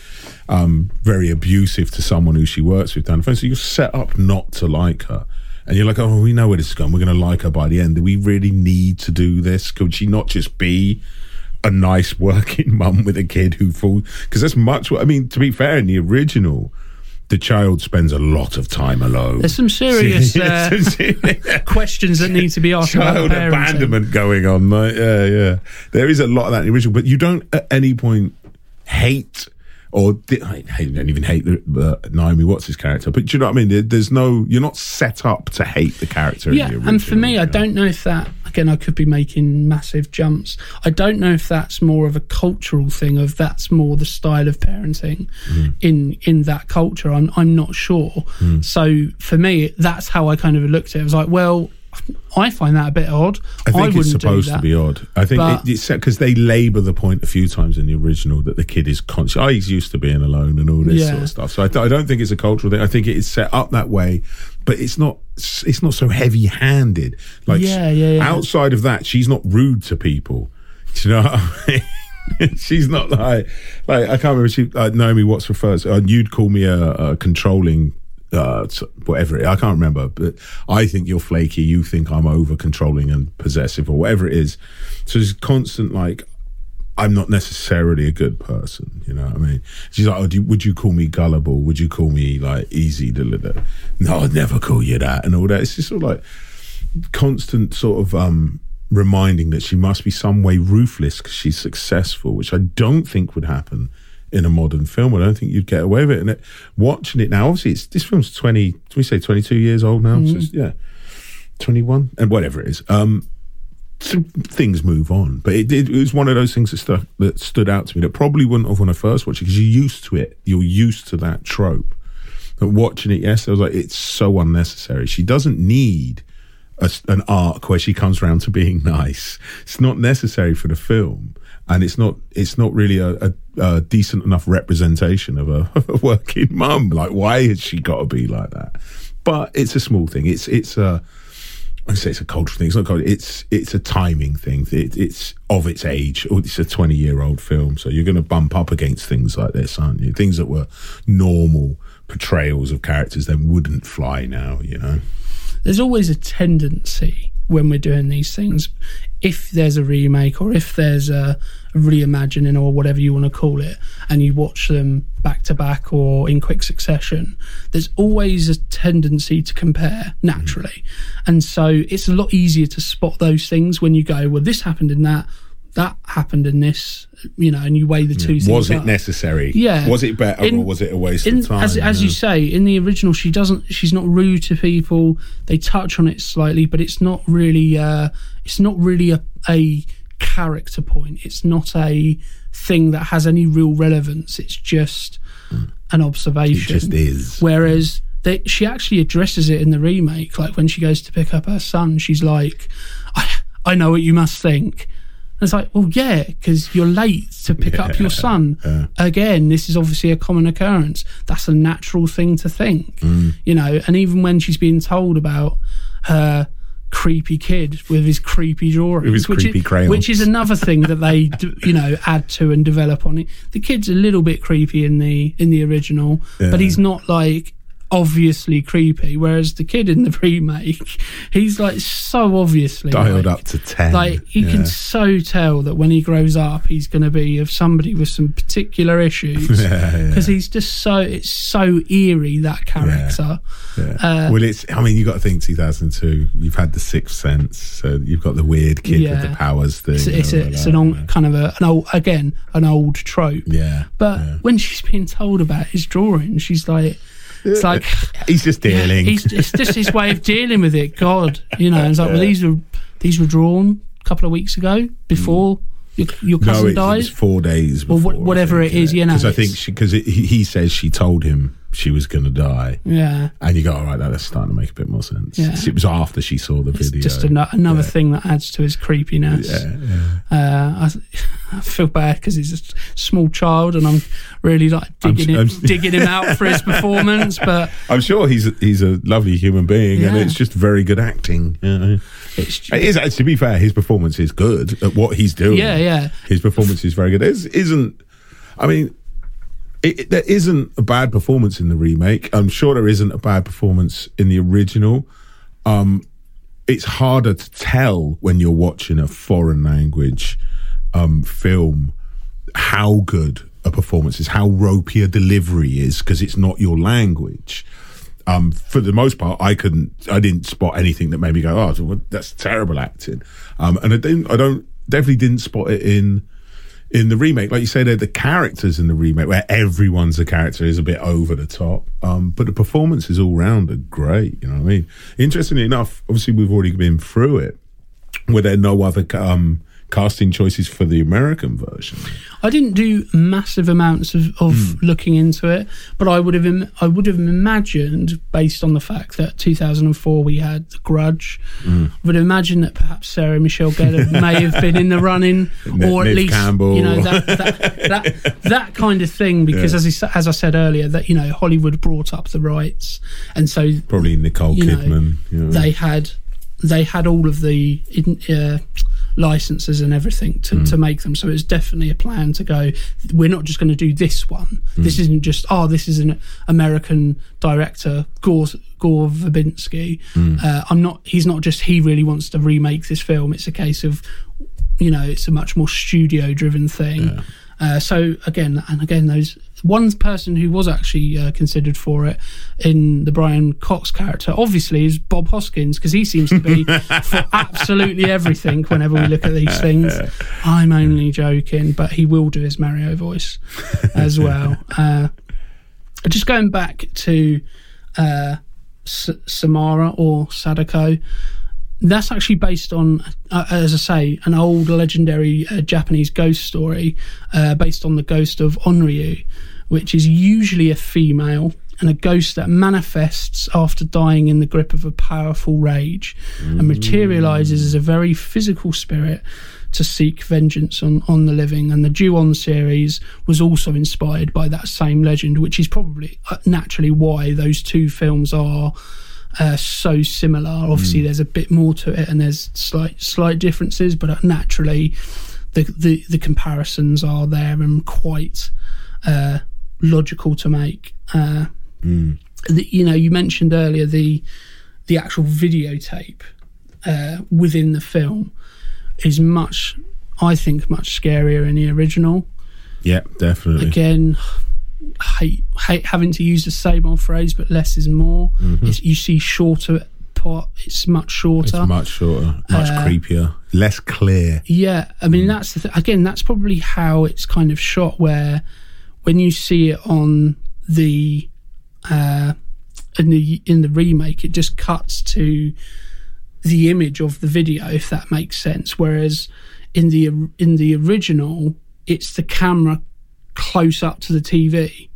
um, very abusive to someone who she works with down the phone. So you're set up not to like her and you're like, oh, we know where this is going. We're going to like her by the end. Do we really need to do this? Could she not just be a nice working mum with a kid who falls? Because that's much what I mean. To be fair, in the original, the child spends a lot of time alone. There's some serious uh, questions that need to be asked child about abandonment going on. Like, yeah, yeah. There is a lot of that in the original, but you don't at any point hate or di- I hate- don't even hate the, uh, Naomi Watts' character. But do you know what I mean? There's no, you're not set up to hate the character. Yeah, the original, and for me, I you know? don't know if that. Again, I could be making massive jumps. I don't know if that's more of a cultural thing, of that's more the style of parenting Mm. in in that culture. I'm I'm not sure. Mm. So for me, that's how I kind of looked at it. I was like, well, I find that a bit odd. I think wouldn't it's supposed to be odd. I think But- it, it's because they labour the point a few times in the original that the kid is conscious. He's used to being alone and all this Yeah. sort of stuff. So I, th- I don't think it's a cultural thing. I think it is set up that way, but it's not. It's not so heavy-handed. Like Yeah, yeah, yeah. outside of that, she's not rude to people. Do you know what I mean? she's not like like I can't remember. She uh, Naomi Watts refers. Uh, you'd call me a, a controlling. Uh, whatever it, I can't remember, but I think you're flaky. You think I'm over controlling and possessive, or whatever it is. So it's constant like, I'm not necessarily a good person. You know what I mean? She's like, oh, you, would you call me gullible? Would you call me like easy? Da, da. No, I'd never call you that, and all that. It's just sort of like constant sort of um reminding that she must be some way ruthless because she's successful, which I don't think would happen in a modern film. I don't think you'd get away with it. And it, watching it now, obviously, it's this film's twenty. Can we say twenty two years old now? So it's, yeah, twenty one and whatever it is. Um, so things move on, but it, it, was one of those things that stuck that stood out to me that probably wouldn't have when I first watched it because you're used to it. You're used to that trope. But watching it yesterday, I was like, it's so unnecessary. She doesn't need a, an arc where she comes around to being nice. It's not necessary for the film, and it's not. It's not really a, a, a decent enough representation of a, a working mum. Like, why has she got to be like that? But it's a small thing. It's it's a. I say it's a cultural thing. It's not cultural. It's it's a timing thing. It, it's of its age. Oh, It's a twenty year old film, so you're going to bump up against things like this, aren't you? Things that were normal portrayals of characters then wouldn't fly now. You know. there's always a tendency when we're doing these things, if there's a remake or if there's a, reimagining or whatever you want to call it, and you watch them back to back or in quick succession, there's always a tendency to compare naturally. And so it's a lot easier to spot those things when you go, well, this happened in that, that happened in this, you know, and you weigh the two mm. things. Was it up. necessary? Yeah. Was it better In- or was it a waste in, of time? as, as Yeah. you mm. say in the original she doesn't she's not rude to people they touch on it slightly but it's not really uh it's not really a, a character point it's not a thing that has any real relevance it's just mm. an observation It just is. whereas they, she actually addresses it in the remake like when she goes to pick up her son she's like i, I know what you must think it's like, well, yeah, because you're late to pick up your son. Again, this is obviously a common occurrence. That's a natural thing to think, Mm. you know. And even when she's being told about her creepy kid with his creepy drawings, his which creepy is, which is another thing that they, d- you know, add to and develop on it. The kid's a little bit creepy in the in the original, Yeah. but he's not like obviously creepy. Whereas the kid in the remake, he's like so obviously dialed like, up to ten. like you Yeah. can so tell that when he grows up, he's going to be of somebody with some particular issues Yeah, yeah. because he's just so it's so eerie that character. Yeah. Uh, well, it's. I mean, you got to think 2002. You've had the Sixth Sense, so you've got the weird kid with the powers thing. It's, it's, a, it's that, an old yeah. kind of a, an old again an old trope. Yeah, But yeah. when she's being told about his drawing, she's like, it's like he's just yeah, dealing. he's it's just his way of dealing with it. God, you know, it's like well these were these were drawn a couple of weeks ago before your, your Mm. no, cousin it, it died. four days. Before, wh- whatever I it is, you know, Because I think because he, he says she told him she was going to die, yeah. and you go, all right, that's starting to make a bit more sense. Yeah. It was after she saw the It's video. just ano- another thing that adds to his creepiness. yeah, yeah. Uh, I, I feel bad because he's a small child, and I'm really like I'm- digging I'm- him, digging him out for his performance. But I'm sure he's a, he's a lovely human being, and it's just very good acting. You know? it's It is, to be fair, his performance is good at what he's doing. yeah, yeah. His performance is very good. There isn't, I mean, it, it- there isn't a bad performance in the remake. I'm sure there isn't a bad performance in the original. Um, it's harder to tell when you're watching a foreign language um, film how good a performance is how ropey a delivery is because it's not your language. Um, for the most part, I couldn't, I didn't spot anything that made me go, "Oh, that's terrible acting." Um, and I didn't, I don't, definitely didn't spot it in in the remake. Like you say, they're the characters in the remake where everyone's a character is a bit over the top. Um, but the performances all round are great. You know what I mean? Interestingly enough, obviously we've already been through it. Were there no other um, casting choices for the American version? I didn't do massive amounts of, of Hmm. looking into it, but I would have Im- I would have imagined, based on the fact that 2004 we had The Grudge, Hmm. I would imagine that perhaps Sarah Michelle Gellar may have been in the running, or at least Campbell. you know that that, that, that kind of thing. Because Yeah. as I, as I said earlier, that you know Hollywood brought up the rights, and so Probably Nicole know, Kidman. you know. they had they had all of the in, uh, licenses and everything to, to make them. So it was definitely a plan to go we're not just going to do this one. This isn't just oh this is an american director gore gore verbinski. Uh, i'm not he's not just he really wants to remake this film. It's a case of you know it's a much more studio driven thing uh, so again and again those one person who was actually uh, considered for it in the Brian Cox character obviously is Bob Hoskins because he seems to be for absolutely everything whenever we look at these things. I'm only joking but he will do his Mario voice as well. Uh, just going back to uh, S- Samara or Sadako that's actually based on, uh, as I say, an old legendary uh, Japanese ghost story uh, based on the ghost of Onryu, which is usually a female and a ghost that manifests after dying in the grip of a powerful rage and materializes as a very physical spirit to seek vengeance on, on the living. And the Ju-On series was also inspired by that same legend, which is probably uh, naturally why those two films are uh, so similar. Obviously, there's a bit more to it, and there's slight slight differences, but uh, naturally, the the, the comparisons are there and quite uh, logical to make. Uh, the, you know, you mentioned earlier the the actual videotape uh, within the film is much, I think, much scarier in the original yeah, definitely. again hate hate having to use the same old phrase but less is more it's, you see shorter part it's much shorter It's much shorter, much Uh, creepier, less clear. yeah i mean that's the th- again that's probably how it's kind of shot where when you see it on the uh in the in the remake it just cuts to the image of the video if that makes sense. Whereas in the in the original it's the camera close up to the TV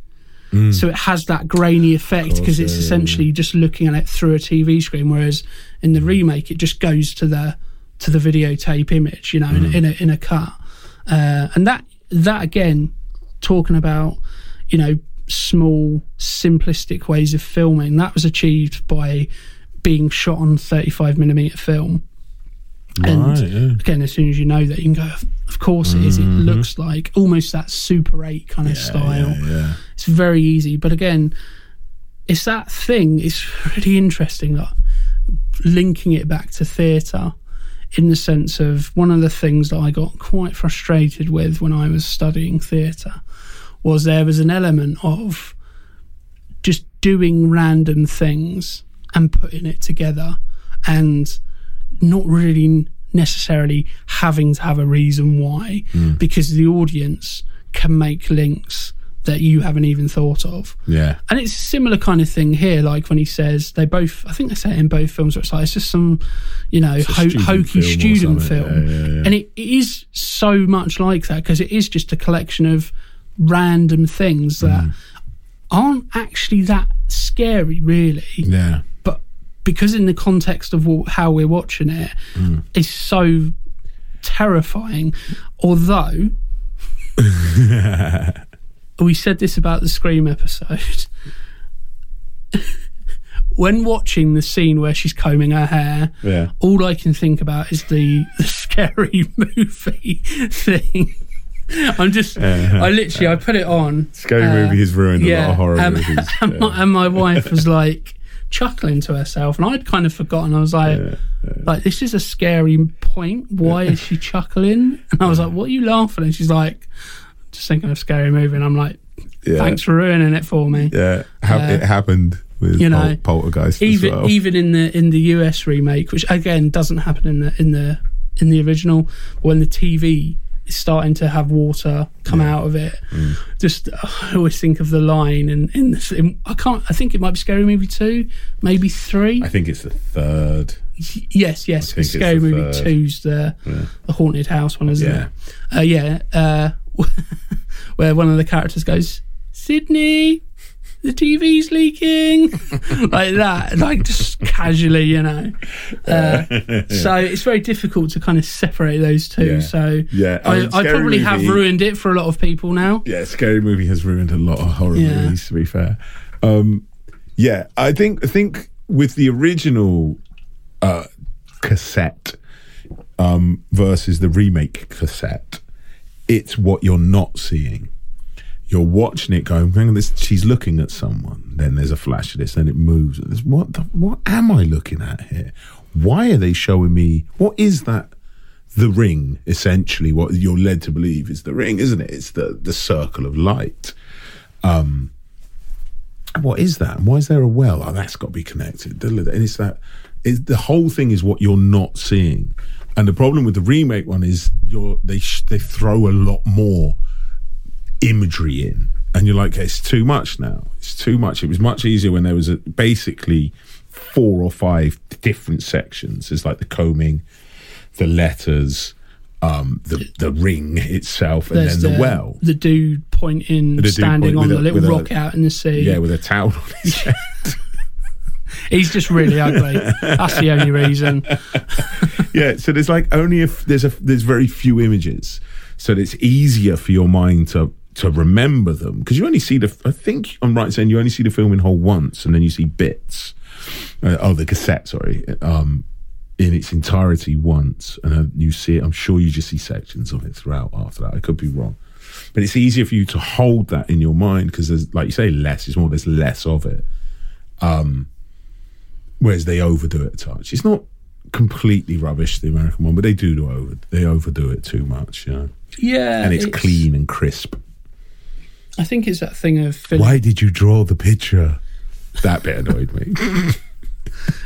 so it has that grainy effect because it's yeah, yeah, essentially just looking at it through a TV screen whereas in the remake it just goes to the to the videotape image you know in, in a in a cut. Uh, and that that again talking about you know small simplistic ways of filming. That was achieved by being shot on 35 millimeter film. And yeah. again as soon as you know that you can go of course it is. It mm-hmm. looks like almost that super 8 kind of style. Yeah, yeah. it's very easy. But again it's that thing. It's really interesting like linking it back to theatre in the sense of one of the things that I got quite frustrated with when I was studying theatre was there was an element of just doing random things and putting it together and not really necessarily having to have a reason why hmm. because the audience can make links that you haven't even thought of Yeah. and it's a similar kind of thing here like when he says they both i think they say it in both films where it's like it's just some you know ho- student hokey film student film Yeah, yeah, yeah. and it, it is so much like that because it is just a collection of random things that Mm. aren't actually that scary really Yeah. but because in the context of how we're watching it, Mm. it's so terrifying. Although we said this about the Scream episode. when watching the scene where she's combing her hair, Yeah. all I can think about is the, the scary movie thing. I'm just, I literally, I put it on. Scary uh, movie has ruined a lot of horror um, movies. And, my, and my wife was like chuckling to herself, and I'd kind of forgotten. I was like, like this is a scary point. Why is she chuckling? And I was like, what are you laughing? And she's like, just thinking of scary movie, and I'm like, Yeah. thanks for ruining it for me. Yeah, ha- Uh, it happened with you know, Pol- Poltergeist even well. even in the in the US remake, which again doesn't happen in the in the in the original, when the TV is starting to have water come out of it, Mm. just I always think of the line and in, this, in I can't I think it might be Scary Movie two, maybe three. I think it's the third. yes, yes, Scary Movie third. two's the the haunted house one, isn't Yeah. it? Uh, yeah, uh, where one of the characters goes, Sydney. The TV's leaking, like that, like just casually, you know. Uh, so it's very difficult to kind of separate those two. Yeah. So Yeah, I I, mean, I Scary probably have ruined it for a lot of people now. Yeah, Scary Movie has ruined a lot of horror Yeah. movies. To be fair, um, yeah, I think I think with the original uh, cassette um, versus the remake cassette, it's what you're not seeing. You're watching it going, hang on, this, she's looking at someone. Then there's a flash of this, then it moves. What the, what am I looking at here? Why are they showing me? What is that? The ring, essentially, what you're led to believe is the ring, isn't it? It's the the circle of light. Um, what is that? Why is there a well? Oh, that's got to be connected. And it's that. It's, the whole thing is what you're not seeing, and the problem with the remake one is you're they sh- they throw a lot more imagery in, and you're like, okay, it's too much now. It's too much. It was much easier when there was a, basically four or five different sections. It's like the combing, the letters, um, the the ring itself, and There's then the, well. the dude pointing, The dude standing point on with the a- little a- rock out in the sea. Yeah, with a towel on his head. He's just really ugly. That's the only reason. yeah, so there's like only if there's a there's very few images, so it's easier for your mind to to remember them because you only see the. I think I'm right in saying you only see the film in whole once, and then you see bits. Uh, oh, the cassette, sorry, um, in its entirety once, and uh, you see it. I'm sure you just see sections of it throughout. After that, I could be wrong, but it's easier for you to hold that in your mind because there's, like you say, less. It's more. There's less of it. Um, whereas they overdo it a touch. It's not completely rubbish the American one, but they do do over they overdo it too much, you know. Yeah, And it's, clean and crisp. I think it's that thing of. Why did you draw the picture? That bit annoyed me.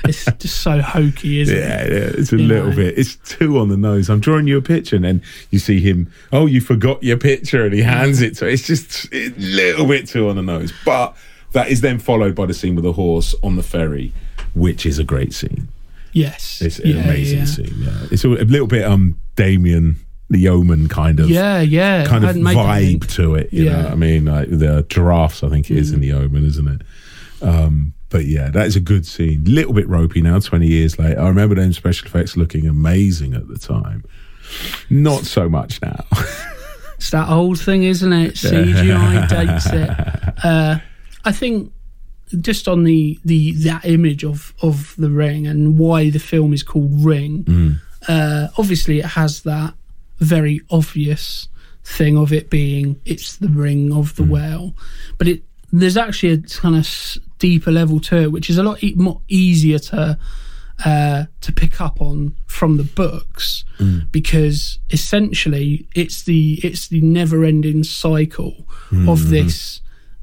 It's just so hokey, isn't yeah, it? yeah, it's a You little know. bit. It's too on the nose. I'm drawing you a picture, and then you see him. Oh, you forgot your picture, and he hands it to. It's just a little bit too on the nose. But that is then followed by the scene with the horse on the ferry, which is a great scene. Yes, It's an yeah, amazing yeah. scene. Yeah, it's a, a little bit um Damien the Omen kind of Yeah, yeah. kind of hadn't made that vibe to it. You know, Yeah. what I mean, like the giraffes. I think it is in the Omen, isn't it? Um, but yeah, that is a good scene. Little bit ropey now, twenty years later. I remember them special effects looking amazing at the time. Not so much now. It's that old thing, isn't it? CGI dates it. Uh, I think just on the, the that image of, of the ring and why the film is called Ring. Mm. Uh, obviously, it has that very obvious thing of it being it's the ring of Mm. the well, but it there's actually a kind of deeper level to it, which is a lot e- more easier to uh, to pick up on from the books Mm. because essentially it's the it's the never ending cycle of this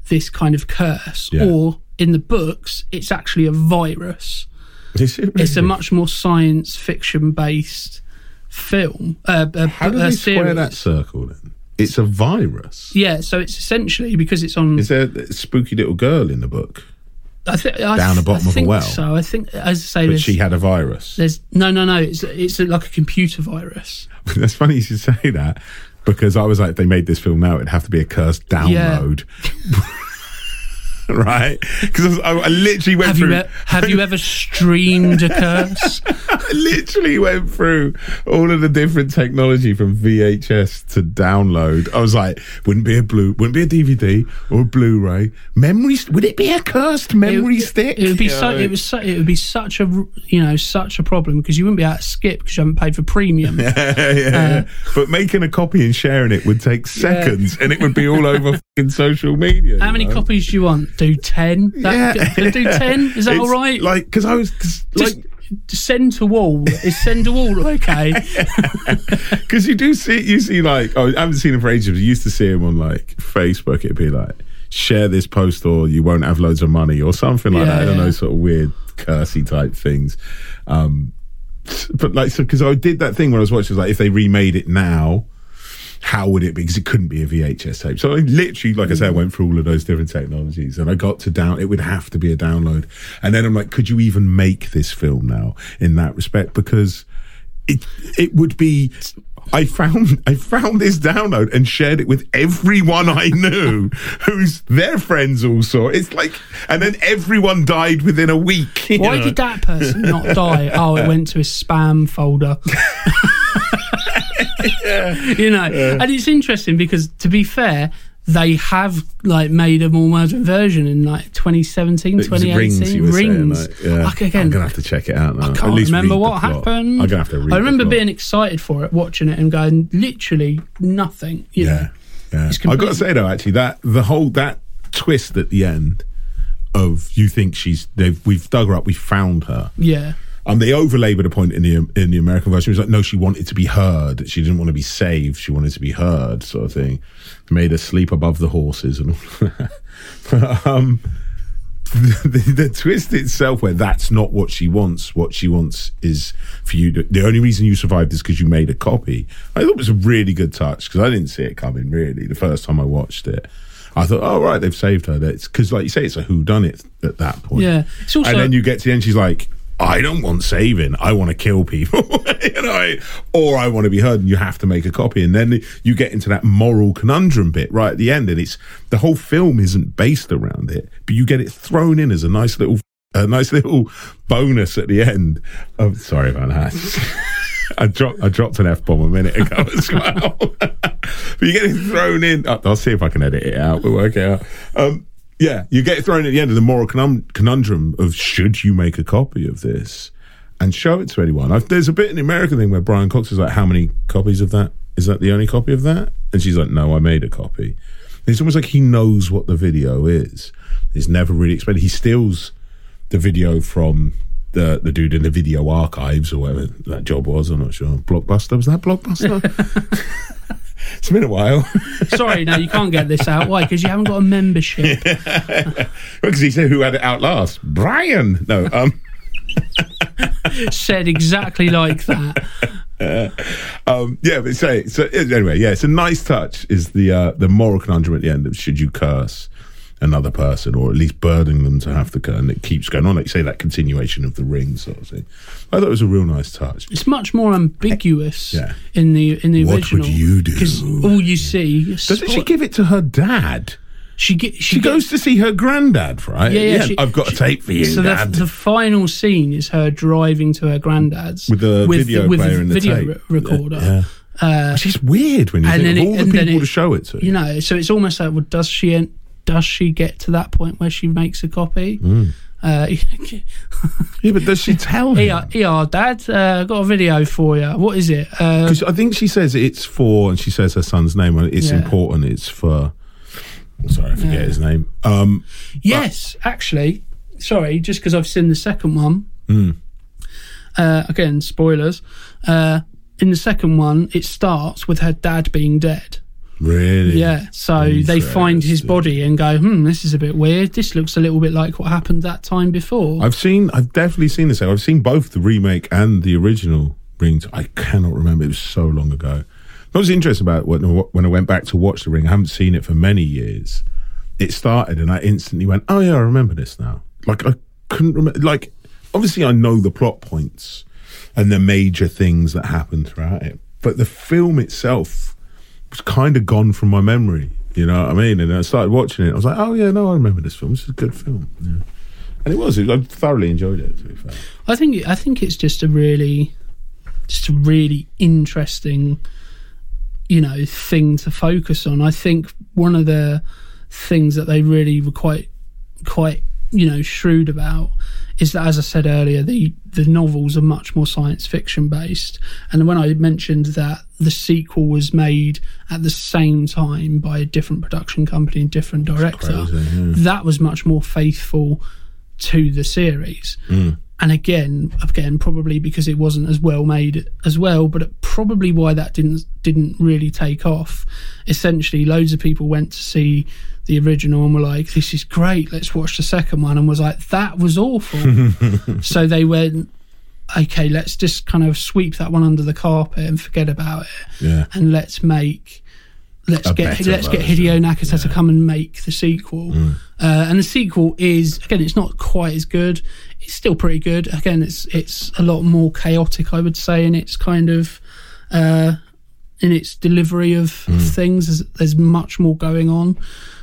this kind of curse Mm-hmm. Yeah. or in the books it's actually a virus Is it it's a much more science fiction based film uh, a, How do they square that circle then? It's a virus. yeah so it's essentially because it's on Is there a spooky little girl in the book, I thi- I down the bottom of a think well? so I think as I say but she had a virus? there's no no no it's it's like a computer virus That's funny you should say that because I was like, if they made this film now, it'd have to be a cursed download. right? Because I, I literally went have through. you e- have you ever streamed a curse I literally went through all of the different technology from VHS to download. I was like, wouldn't be a blue, wouldn't be a DVD or a Blu-ray. Memory, would it be a cursed memory it, stick? It would be You so. know? It was. So, it would be such a you know such a problem because you wouldn't be able to skip because you haven't paid for premium. yeah, yeah. Uh, but making a copy and sharing it would take seconds, and it would be all over fucking social media. How many know? copies do you want? Do ten? That, Yeah. Do ten? Is that It's all right? Like, because I was 'cause, Just- like, to wall is send to wall okay? Because you do see, you see, like, oh, I haven't seen him for ages. But you used to see him on like Facebook. It'd be like, share this post or you won't have loads of money or something like Yeah, that. I don't yeah. know, sort of weird cursey type things. Um, but like, so because I did that thing when I was watching, it was like, if they remade it now, how would it be? Because it couldn't be a VHS tape. So I literally, like I said, I went through all of those different technologies and I got to down, it would have to be a download. And then I'm like, could you even make this film now in that respect? Because it, it would be, I found, I found this download and shared it with everyone I knew who's their friends all saw. It's like, and then everyone died within a week. Why know? did that person not die? Oh, it went to his spam folder. You know, and it's interesting because to be fair, they have like made a more modern version in like 2017, 2018. Rings, were saying, Rings. like, yeah. Like, again, I'm gonna have to check it out now. I can't least remember what happened. I'm gonna have to read. I remember being excited for it, watching it, and going literally nothing. You Yeah, know? yeah. It's I got to say though, actually, that the whole that twist at the end of you think she's they've we've dug her up, we found her. yeah, Um, they overlabored a point in the in the American version. It was like, no, she wanted to be heard. She didn't want to be saved. She wanted to be heard, sort of thing. Made her sleep above the horses and all. that. um, the, the, the twist itself, where that's not what she wants. What she wants is for you. To, the only reason you survived is because you made a copy. I thought it was a really good touch because I didn't see it coming. Really, the first time I watched it. I thought, oh right, they've saved her. That's because, like you say, it's a who done it at that point. yeah. Also and then you get to the end, she's like, I don't want saving. I want to kill people, you know, or I want to be heard. And you have to make a copy. And then you get into that moral conundrum bit right at the end, and it's the whole film isn't based around it, but you get it thrown in as a nice little, a nice little bonus at the end. Oh, sorry about that. I dropped I dropped an F bomb a minute ago as well. but you're getting thrown in. I'll I'll see if I can edit it out. We'll work it out. Um, yeah, you get thrown at the end of the moral conundrum of should you make a copy of this and show it to anyone. I've, there's a bit in the American thing where Brian Cox is like, "How many copies of that? Is that the only copy of that?" And she's like, "No, I made a copy." It's almost like he knows what the video is. He's never really explained. He steals the video from the the dude in the video archives or whatever that job was. I'm not sure. Blockbuster was that Blockbuster? it's been a while sorry, no, you can't get this out. Why? Because you haven't got a membership. because he said who had it out last. Brian. No. Um. Said exactly like that. um, yeah, but say so anyway. Yeah, it's a nice touch. Is the uh, the moral conundrum at the end of should you curse another person or at least burdening them to have to and it keeps going on. Like you say, that continuation of the ring sort of thing. I thought it was a real nice touch. It's much more ambiguous Yeah. in the in the What original. What would you do? Because all you see, Doesn't she give it to her dad? She get she, She goes to see her granddad, right? Yeah, yeah. she- I've got a tape for you, So the, Dad. the final scene is her driving to her granddad's with the video with player the and the video tape. re- recorder. Yeah. Uh, Which is weird when you and think then of it- all the people it- to show it to. You know, so it's almost like, well, does she en- does she get to that point where she makes a copy? Mm. Uh, yeah, but does she tell him? here, here, Dad, uh, got a video for you. What is it? Uh, I think she says it's for, and she says her son's name. and It's Yeah. important. It's for. Sorry, I forget Yeah. his name. Um, Yes, actually, sorry, just because I've seen the second one. Hmm. Uh, again, spoilers. Uh, in the second one, it starts with her dad being dead. Really? Yeah, so they find his body and go, "Hmm, this is a bit weird. This looks a little bit like what happened that time before." I've seen. I've definitely seen this. I've seen both the remake and the original Ring. I cannot remember. It was so long ago. What was interesting about it when, I went back to watch the Ring, I haven't seen it for many years. It started, and I instantly went, "Oh yeah, I remember this now." Like I couldn't remember. Like obviously, I know the plot points and the major things that happened throughout it, but the film itself kind of gone from my memory. You know what I mean? And I started watching it. I was like, "Oh yeah, no, I remember this film. This is a good film." Yeah. And it was. I thoroughly enjoyed it. To be fair. I think I think it's just a really, just a really interesting, you know, thing to focus on. I think one of the things that they really were quite, quite, you know, shrewd about is that, as I said earlier, the the novels are much more science fiction based. And when I mentioned that the sequel was made at the same time by a different production company and different director, crazy, yeah. that was much more faithful to the series. Mm. and again, again, probably because it wasn't as well made as well, but probably why that didn't didn't really take off. Essentially, loads of people went to see the original and were like, "This is great. Let's watch the second one," and was like, "That was awful." so they went, "Okay, let's just kind of sweep that one under the carpet and forget about it, Yeah. and let's make." Let's A get let's get Hideo Nakata to come and make the sequel, Mm. uh, and the sequel is again it's not quite as good. It's still pretty good. Again, it's it's a lot more chaotic, I would say, in its kind of uh, in its delivery of, Mm. of things. There's, there's much more going on,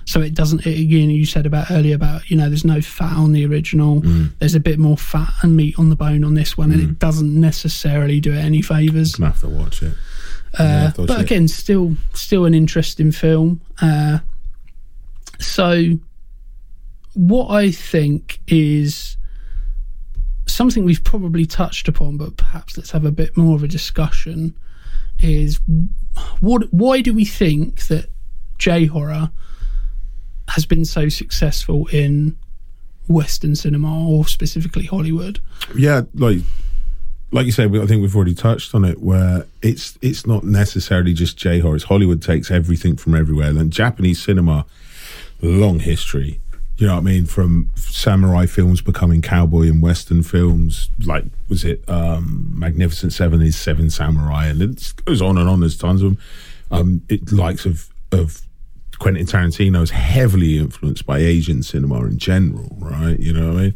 so it doesn't. It, again, you said about earlier about you know there's no fat on the original. Mm. There's a bit more fat and meat on the bone on this one, and it doesn't necessarily do it any favors. gonna have to watch it. Uh, Yeah, I but it- again, still still an interesting film. Uh, so, what I think is something we've probably touched upon, but perhaps let's have a bit more of a discussion. Is what? Why do we think that J horror has been so successful in Western cinema, or specifically Hollywood? yeah, like like you said, I think we've already touched on it. Where it's it's not necessarily just J horror. Hollywood takes everything from everywhere. Then Japanese cinema, long history. You know what I mean? From samurai films becoming cowboy and western films, like was it um, Magnificent Seven is Seven Samurai, and it goes on and on. There's tons of them. Um, it likes of of Quentin Tarantino is heavily influenced by Asian cinema in general, right? You know what I mean?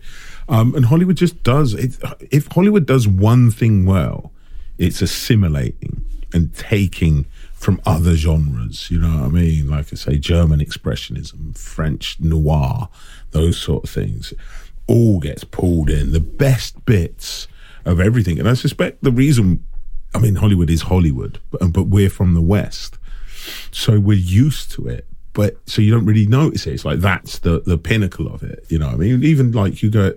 Um, and Hollywood just does it. If Hollywood does one thing well, it's assimilating and taking from other genres. You know what I mean? Like I say, German expressionism, French noir, those sort of things, all gets pulled in. The best bits of everything, and I suspect the reason. I mean, Hollywood is Hollywood, but, but we're from the West so we're used to it but so you don't really notice it it's like that's the the pinnacle of it you know what i mean even like you go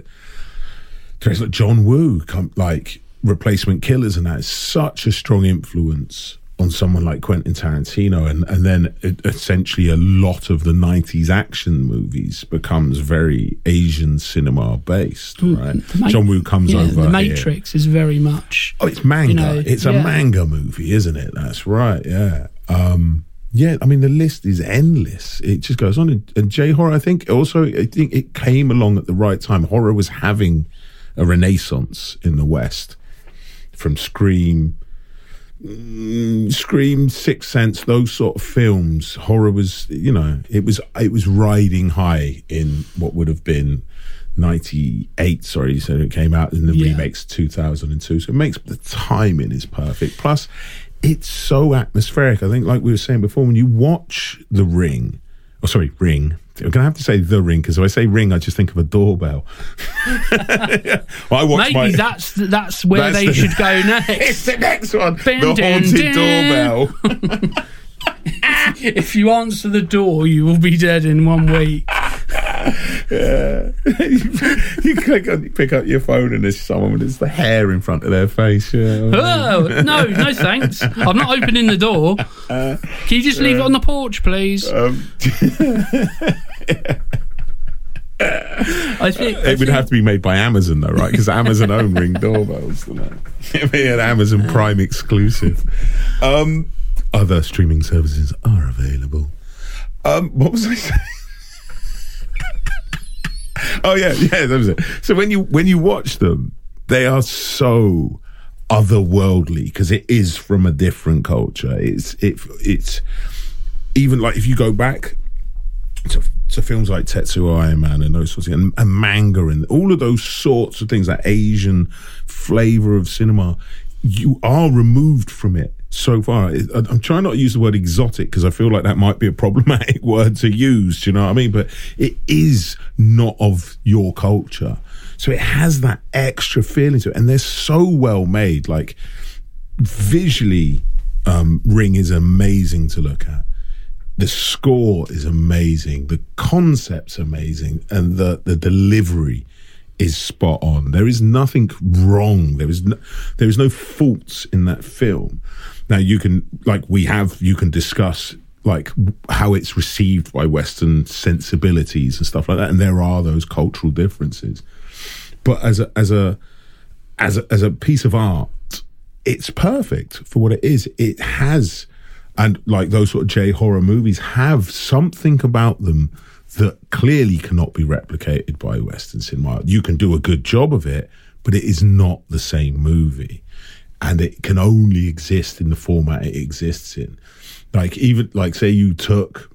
there's like john woo come like replacement killers and that is such a strong influence on someone like quentin tarantino and and then it, essentially a lot of the 90s action movies becomes very asian cinema based right Ma- john woo comes yeah, over The. Matrix is very much Oh, it's manga. You know, it's a yeah. manga movie, isn't it? That's right. Yeah. Um, yeah. I mean, the list is endless. It just goes on. And, and J horror, I think, also, I think it came along at the right time. Horror was having a renaissance in the West from Scream. mm, Scream, Sixth Sense, those sort of films. Horror was, you know, it was it was riding high in what would have been 98 sorry so it came out in the Yeah. remakes 2002 so it makes the timing is perfect plus it's so atmospheric i think like we were saying before when you watch the ring oh sorry ring i'm gonna have to say the ring because if i say ring i just think of a doorbell well, i watched maybe my that's that's where That's they the- should go next. it's the next one Dun, the dun, haunted dun. doorbell if you answer the door, you will be dead in one week. you click on, you pick up your phone and there's someone with the hair in front of their face yeah. Oh no, no thanks. I'm not opening the door. Can you just leave it on the porch, please? Um, I think It would have to be made by Amazon, though, right? Because Amazon own Ring doorbells. It'd be an Amazon Prime exclusive. Um, other streaming services are available. Um, what was I saying? oh yeah, yeah, that was it. So when you when you watch them, they are so otherworldly because it is from a different culture. It's it it's even like if you go back to, to films like Tetsuo Iron Man and those sorts of and, and manga and all of those sorts of things, that Asian flavor of cinema, you are removed from it so far. I'm trying not to use the word exotic because I feel like that might be a problematic word to use. Do you know what I mean? But it is not of your culture. So it has that extra feeling to it. And they're so well made. Like visually, um, Ring is amazing to look at the score is amazing, the concept's amazing, and the the delivery is spot on. There is nothing wrong. There is no, there is no faults in that film. Now you can like we have you can discuss like how it's received by Western sensibilities and stuff like that, and there are those cultural differences. But as a as a as a, as a piece of art, it's perfect for what it is. It has, and like those sort of J horror movies have something about them that clearly cannot be replicated by Western cinema. You can do a good job of it, but it is not the same movie, and it can only exist in the format it exists in. Like even like say you took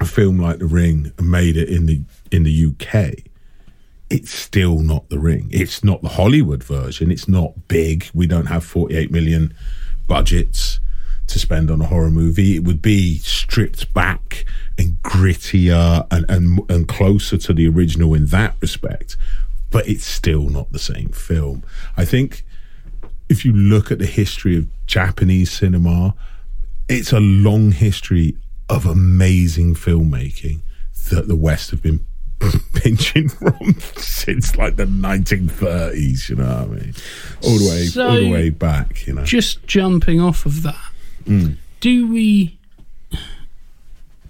a film like The Ring and made it in the in the UK it's still not the ring. It's not the Hollywood version. It's not big. We don't have 48 million budgets to spend on a horror movie. It would be stripped back and grittier and, and, and closer to the original in that respect. But it's still not the same film. I think if you look at the history of Japanese cinema, it's a long history of amazing filmmaking that the West have been pinching from since like the 1930s. You know what I mean? All the way, So- all the way back. You know. Just jumping off of that, mm. do we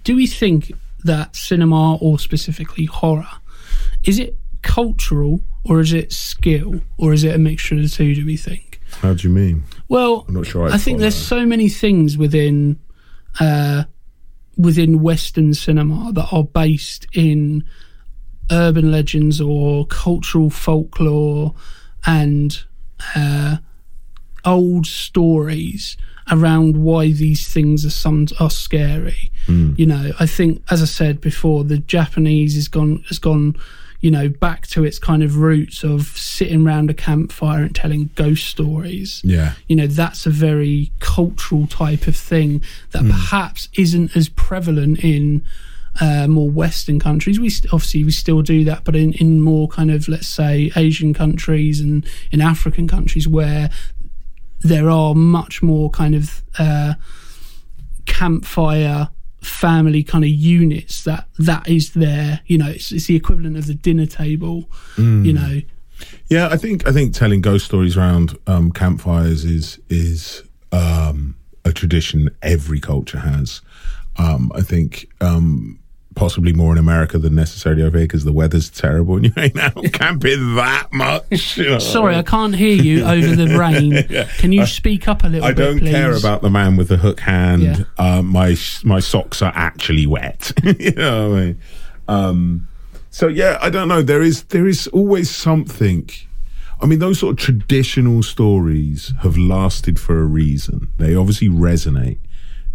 do we think that cinema or specifically horror is it cultural or is it skill or is it a mixture of the two? Do we think? How do you mean? Well, I'm not sure. I, I think follow. there's so many things within uh, within Western cinema that are based in urban legends or cultural folklore and uh, old stories around why these things are some are scary. You know, I think as I said before, the Japanese has gone has gone, you know, back to its kind of roots of sitting around a campfire and telling ghost stories Yeah. you know that's a very cultural type of thing that perhaps isn't as prevalent in uh, more western countries we st- obviously we still do that but in, in more kind of let's say asian countries and in african countries where there are much more kind of uh, campfire family kind of units that that is there you know it's, it's the equivalent of the dinner table you know Yeah, I think I think telling ghost stories around um, campfires is is um, a tradition every culture has. Um, I think um, possibly more in America than necessarily over here because the weather's terrible and you ain't out camping that much. you know. Sorry, I can't hear you over the rain. Can you speak up a little bit? I bit, don't please? care about the man with the hook hand. Yeah. Uh, my my socks are actually wet. you know what I mean? Um, so yeah, I don't know. There is there is always something. I mean, those sort of traditional stories have lasted for a reason. They obviously resonate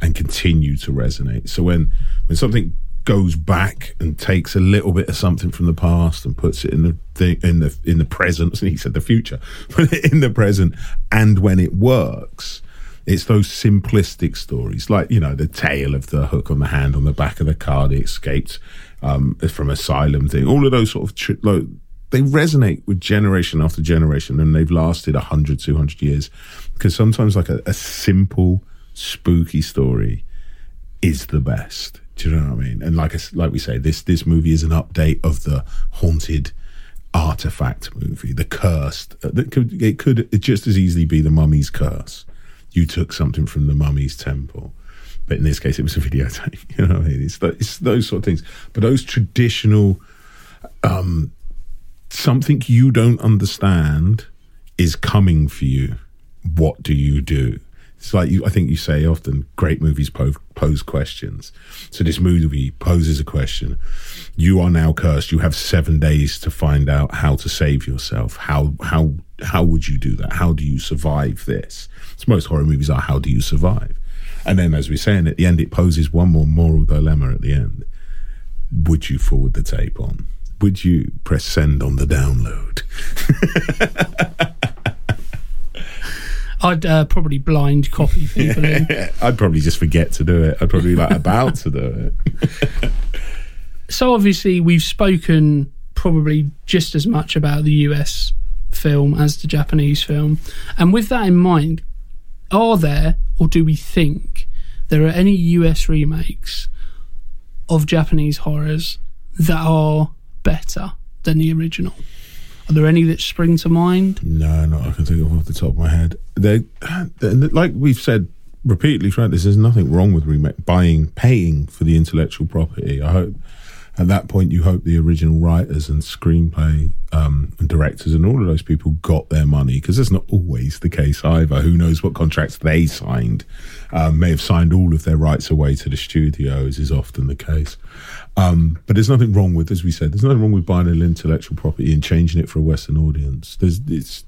and continue to resonate. So when when something goes back and takes a little bit of something from the past and puts it in the thing in the in the present, he said the future, but in the present, and when it works, it's those simplistic stories, like you know the tale of the hook on the hand on the back of the car, the escaped um, from asylum thing. All of those sort of tr- like, they resonate with generation after generation, and they've lasted 100, 200 years. Because sometimes, like a, a simple, spooky story is the best. Do you know what I mean? And like I like we say, this this movie is an update of the haunted artifact movie, the cursed. uh, That could it could just as easily be the mummy's curse. You took something from the mummy's temple, but in this case, it was a videotape. You know, what I mean? it's, th- it's those sort of things. But those traditional, um, something you don't understand is coming for you. What do you do? It's like you, I think you say often, great movies pose, pose questions. So this movie poses a question. You are now cursed. You have seven days to find out how to save yourself. How how how would you do that? How do you survive this? So most horror movies are how do you survive? And then, as we're saying at the end, it poses one more moral dilemma at the end. Would you forward the tape on? Would you press send on the download? I'd uh, probably blind copy people in. I'd probably just forget to do it. I'd probably be like about to do it. So obviously we've spoken probably just as much about the US film as the Japanese film. And with that in mind, are there or do we think there are any US remakes of Japanese horrors that are better than the original? Are there any that spring to mind? No, not I can think of off the top of my head. They, like we've said repeatedly throughout. There's nothing wrong with buying, paying for the intellectual property. I hope at that point, you hope the original writers and screenplay um, and directors and all of those people got their money because that's not always the case either. Who knows what contracts they signed? Um, may have signed all of their rights away to the studios, is often the case. Um, but there's nothing wrong with, as we said, there's nothing wrong with buying an intellectual property and changing it for a Western audience. There's, it's,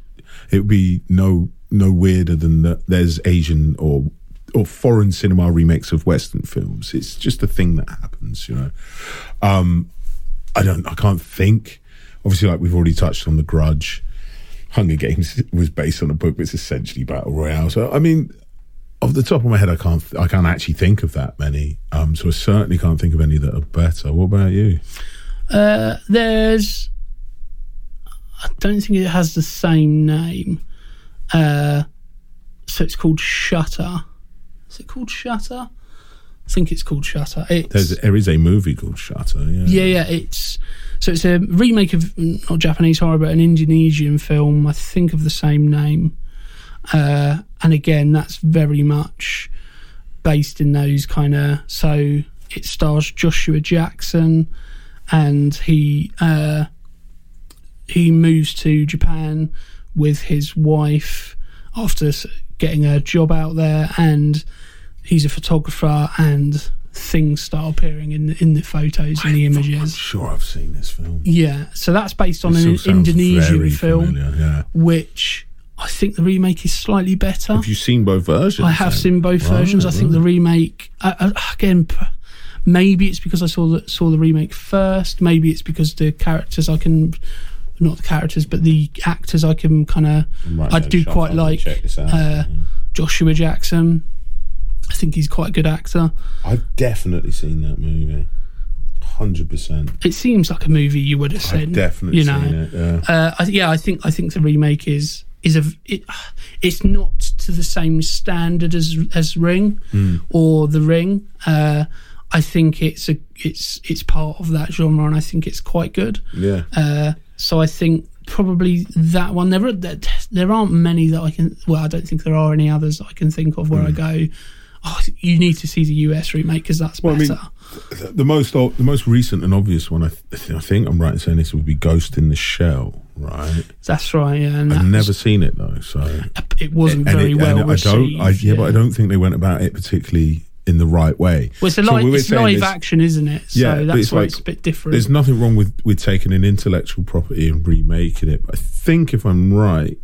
it would be no no weirder than that. There's Asian or or foreign cinema remakes of Western films. It's just a thing that happens, you know. Um, I don't, I can't think. Obviously, like we've already touched on, The Grudge. Hunger Games was based on a book, it's essentially battle royale. So, I mean, off the top of my head, I can't, I can't actually think of that many. Um, so I certainly can't think of any that are better. What about you? Uh, there's, I don't think it has the same name. Uh, so it's called Shutter. Is it called Shutter? I think it's called Shutter. It's, There's, there is a movie called Shutter. Yeah, yeah, yeah. It's so it's a remake of not Japanese horror, but an Indonesian film. I think of the same name. Uh, and again, that's very much based in those kind of. So it stars Joshua Jackson, and he uh, he moves to Japan with his wife after getting a job out there, and he's a photographer, and things start appearing in in the photos and the I'm images. sure I've seen this film. Yeah, so that's based on This an Indonesian film, familiar, yeah. which I think the remake is slightly better. Have you seen both versions? I have then? seen both Right, versions. I think right. the remake uh, uh, again. Maybe it's because I saw the saw the remake first. Maybe it's because the characters I can, not the characters, but the actors I can kind of. I do quite like check this out. uh, Joshua Jackson. I think he's quite a good actor. I've definitely seen that movie. Hundred percent. It seems like a movie you would have I've seen. definitely you know. seen it. Yeah. Uh, I, yeah, I think I think the remake is is a it, it's not to the same standard as as Ring Hmm. or The Ring. Uh, I think it's a it's it's part of that genre, and I think it's quite good. yeah. Uh, so I think probably that one. There are there, there aren't many that I can. Well, I don't think there are any others that I can think of where I go. Oh, you need to see the US remake because that's Well, I better. mean, The- the most the most recent and obvious one, I, th- I think I'm right in saying this would be Ghost in the Shell, right? that's right. Yeah, I've never seen it though, so it wasn't and very it- well and I received. don't, I, yeah, but I don't think they went about it particularly in the right way. Well, it's a So live, we it's live action, isn't it? So Yeah, that's it's why like- it's a bit different. There's nothing wrong with with taking an intellectual property and remaking it. But I think if I'm right,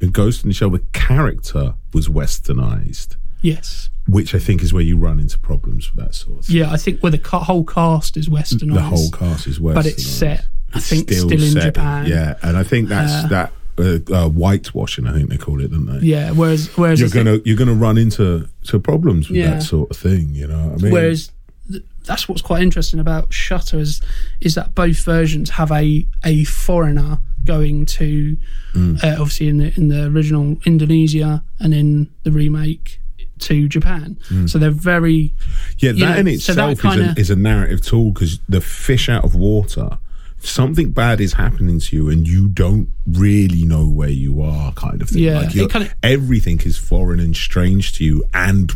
in Ghost in the Shell, the character was westernized, yes. which I think is where you run into problems with that sort of thing. Yeah, I think where the ca- whole cast is westernized. The whole cast is westernized, But it's set, I think, still in set Japan. Yeah, and I think that's that uh, uh, whitewashing. I think they call it, don't they? Yeah, whereas whereas You're gonna you're gonna run into to problems with Yeah. that sort of thing. You know what I mean? whereas th- that's what's quite interesting about Shutter is is that both versions have a a foreigner going to Mm. uh, obviously in the in the original Indonesia and in the remake to Japan. So they're very Yeah, you that know, in so that itself is, kinda- a, is a narrative tool because the fish out of water, something bad is happening to you and you don't really know where you are, kind of thing. Yeah, like you're- kinda- everything is foreign and strange to you, and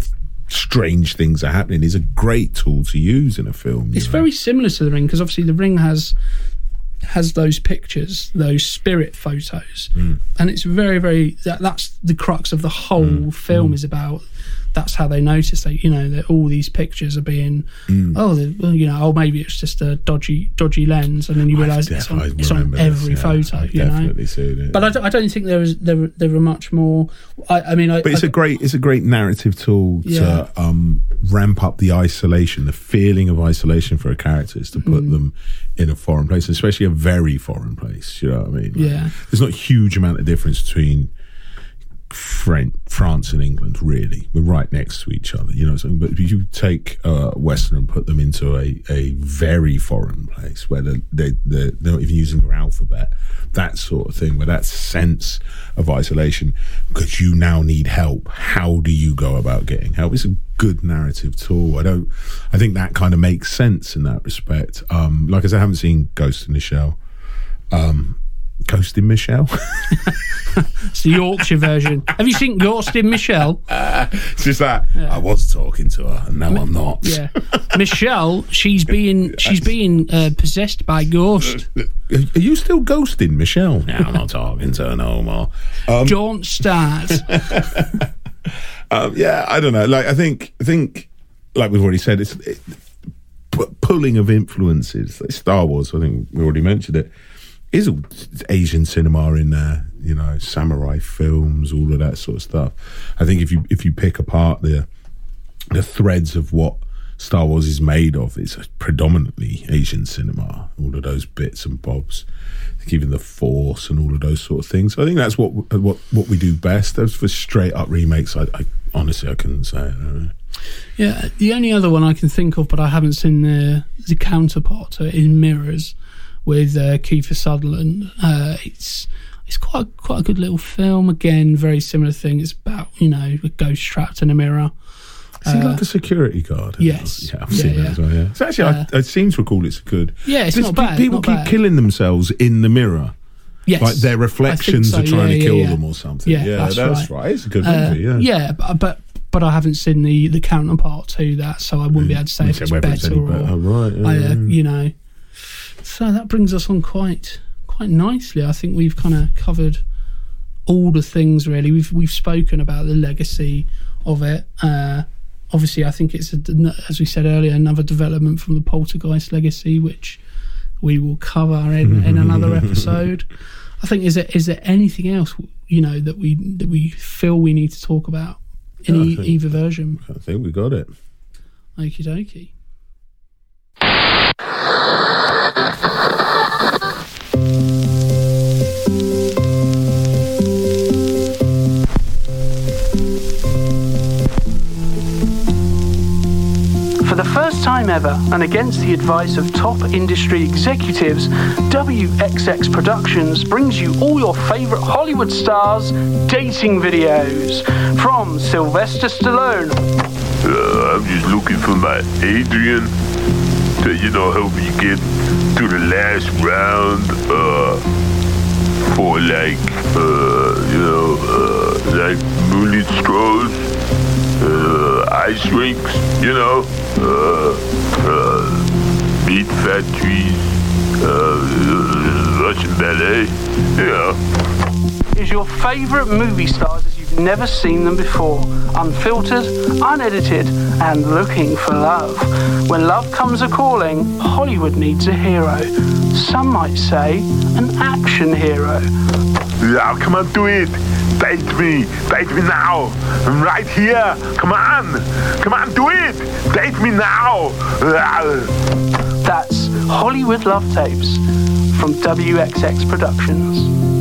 strange things are happening. Is a great tool to use in a film. It's know? very similar to the ring because obviously the ring has has those pictures, those spirit photos, Hmm. and it's very, very. That, that's the crux of the whole Hmm. film is about. That's how they notice that you know that all these pictures are being. Hmm. Oh, well, you know, oh maybe it's just a dodgy, dodgy lens, and then you realise it's on, it's on every this, yeah. photo. I've you know, seen it. but I don't, I don't think there is there there are much more. I, I mean, I, But it's I, a great it's a great narrative tool Yeah. to um, ramp up the isolation, the feeling of isolation for a character is to Mm. put them in a foreign place, especially a very foreign place. You know what I mean? Like, Yeah. there's not a huge amount of difference between French, France and England. Really, we're right next to each other. You know, what but if you take uh, Western and put them into a, a very foreign place where they they they're, not even using their alphabet, that sort of thing, where that sense of isolation, because you now need help. How do you go about getting help? It's a good narrative tool. I don't. I think that kind of makes sense in that respect. Um, like I said, I haven't seen Ghost in the Shell Ghosting Michelle. It's the Yorkshire version. Have you seen Ghosting Michelle? it's just that I was talking to her and now I'm not. Yeah, Michelle. She's being she's being uh, possessed by ghost. Are you still ghosting Michelle? No, I'm not talking to her no more. Um, Don't start. um, yeah, I don't know. Like, I think, I think, like we've already said, it's it, pu- pulling of influences. Like Star Wars, I think we already mentioned it. Is all Asian cinema in there? You know, samurai films, all of that sort of stuff. I think if you if you pick apart the the threads of what Star Wars is made of, it's predominantly Asian cinema. All of those bits and bobs, even the Force and all of those sort of things. I think that's what what what we do best. As for straight up remakes, I, I honestly I couldn't say. I don't know. Yeah, the only other one I can think of, but I haven't seen the the counterpart to it, is Mirrors with uh, Kiefer Sutherland. Uh, it's it's quite quite a good little film. Again, very similar thing. It's about you know a ghost trapped in a mirror. Is he like a security guard? yes. Yeah, I've Yeah, seen yeah. that as well. Yeah. So actually, I, I seem to recall it's good. Yeah, it's not bad, People not keep bad. killing themselves in the mirror. Yes, Like their reflections so, are trying yeah, to kill them or something. Yeah, that's that's, right. right. It's a good Uh, movie. Yeah. yeah, but, but but I haven't seen the the counterpart to that, so I wouldn't be able to say if it's better, it's or better. Oh, right. I, uh, yeah. you know. So that brings us on quite quite nicely. I think we've kind of covered all the things really. We've we've spoken about the legacy of it. Uh, obviously, I think it's a, as we said earlier another development from the Poltergeist legacy, which we will cover in, in another episode. I think is there is there anything else you know that we that we feel we need to talk about in No, e- think- either version? I think we got it. Okie dokie. For the first time ever, and against the advice of top industry executives, WXX Productions brings you all your favourite Hollywood stars' dating videos. From Sylvester Stallone, Uh, I'm just looking for my Adrian. You know, help me get to the last round, uh, for like, uh, you know, uh, like moonlit strolls, uh, ice rinks, you know, uh, uh, meat factories, uh, Russian ballet, you is your favourite movie stars never seen them before. Unfiltered, unedited, and looking for love. When love comes a calling, Hollywood needs a hero. Some might say an action hero. Yeah, come on, do it. Date me. Date me now. I'm right here. Come on. Come on, do it. Date me now. That's Hollywood Love Tapes from WXX Productions.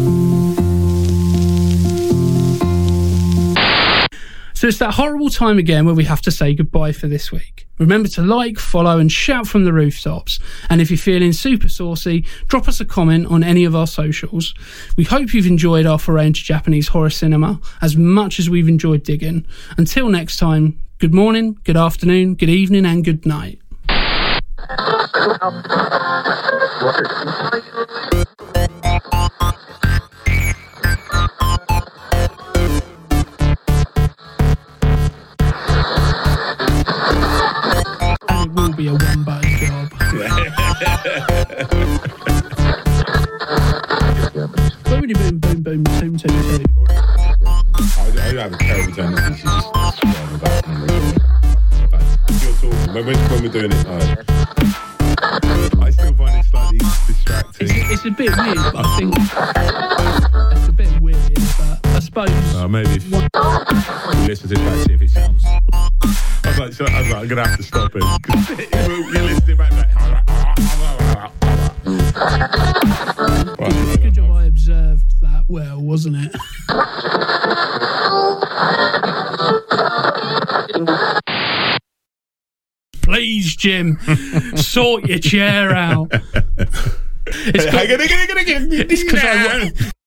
So it's that horrible time again where we have to say goodbye for this week. Remember to like, follow, and shout from the rooftops. And if you're feeling super saucy, drop us a comment on any of our socials. We hope you've enjoyed our foray into Japanese horror cinema as much as we've enjoyed digging. Until next time, good morning, good afternoon, good evening, and good night. be a one button job. Boom, boom, boom, boom, boom, boom, boom. I, I have a terrible tendency to just scroll back and if you're talking, when, when we're doing it, I, I still find it slightly distracting. It's, it's a bit weird, but I think it's a bit weird, but I suppose. Uh, maybe if listen to it back, see if it sounds. Was like, I was like, I'm gonna have to stop it. 'Cause you listen to it back, It's good job I observed that well, wasn't it? Please, Jim, sort your chair out. It's it's 'cause I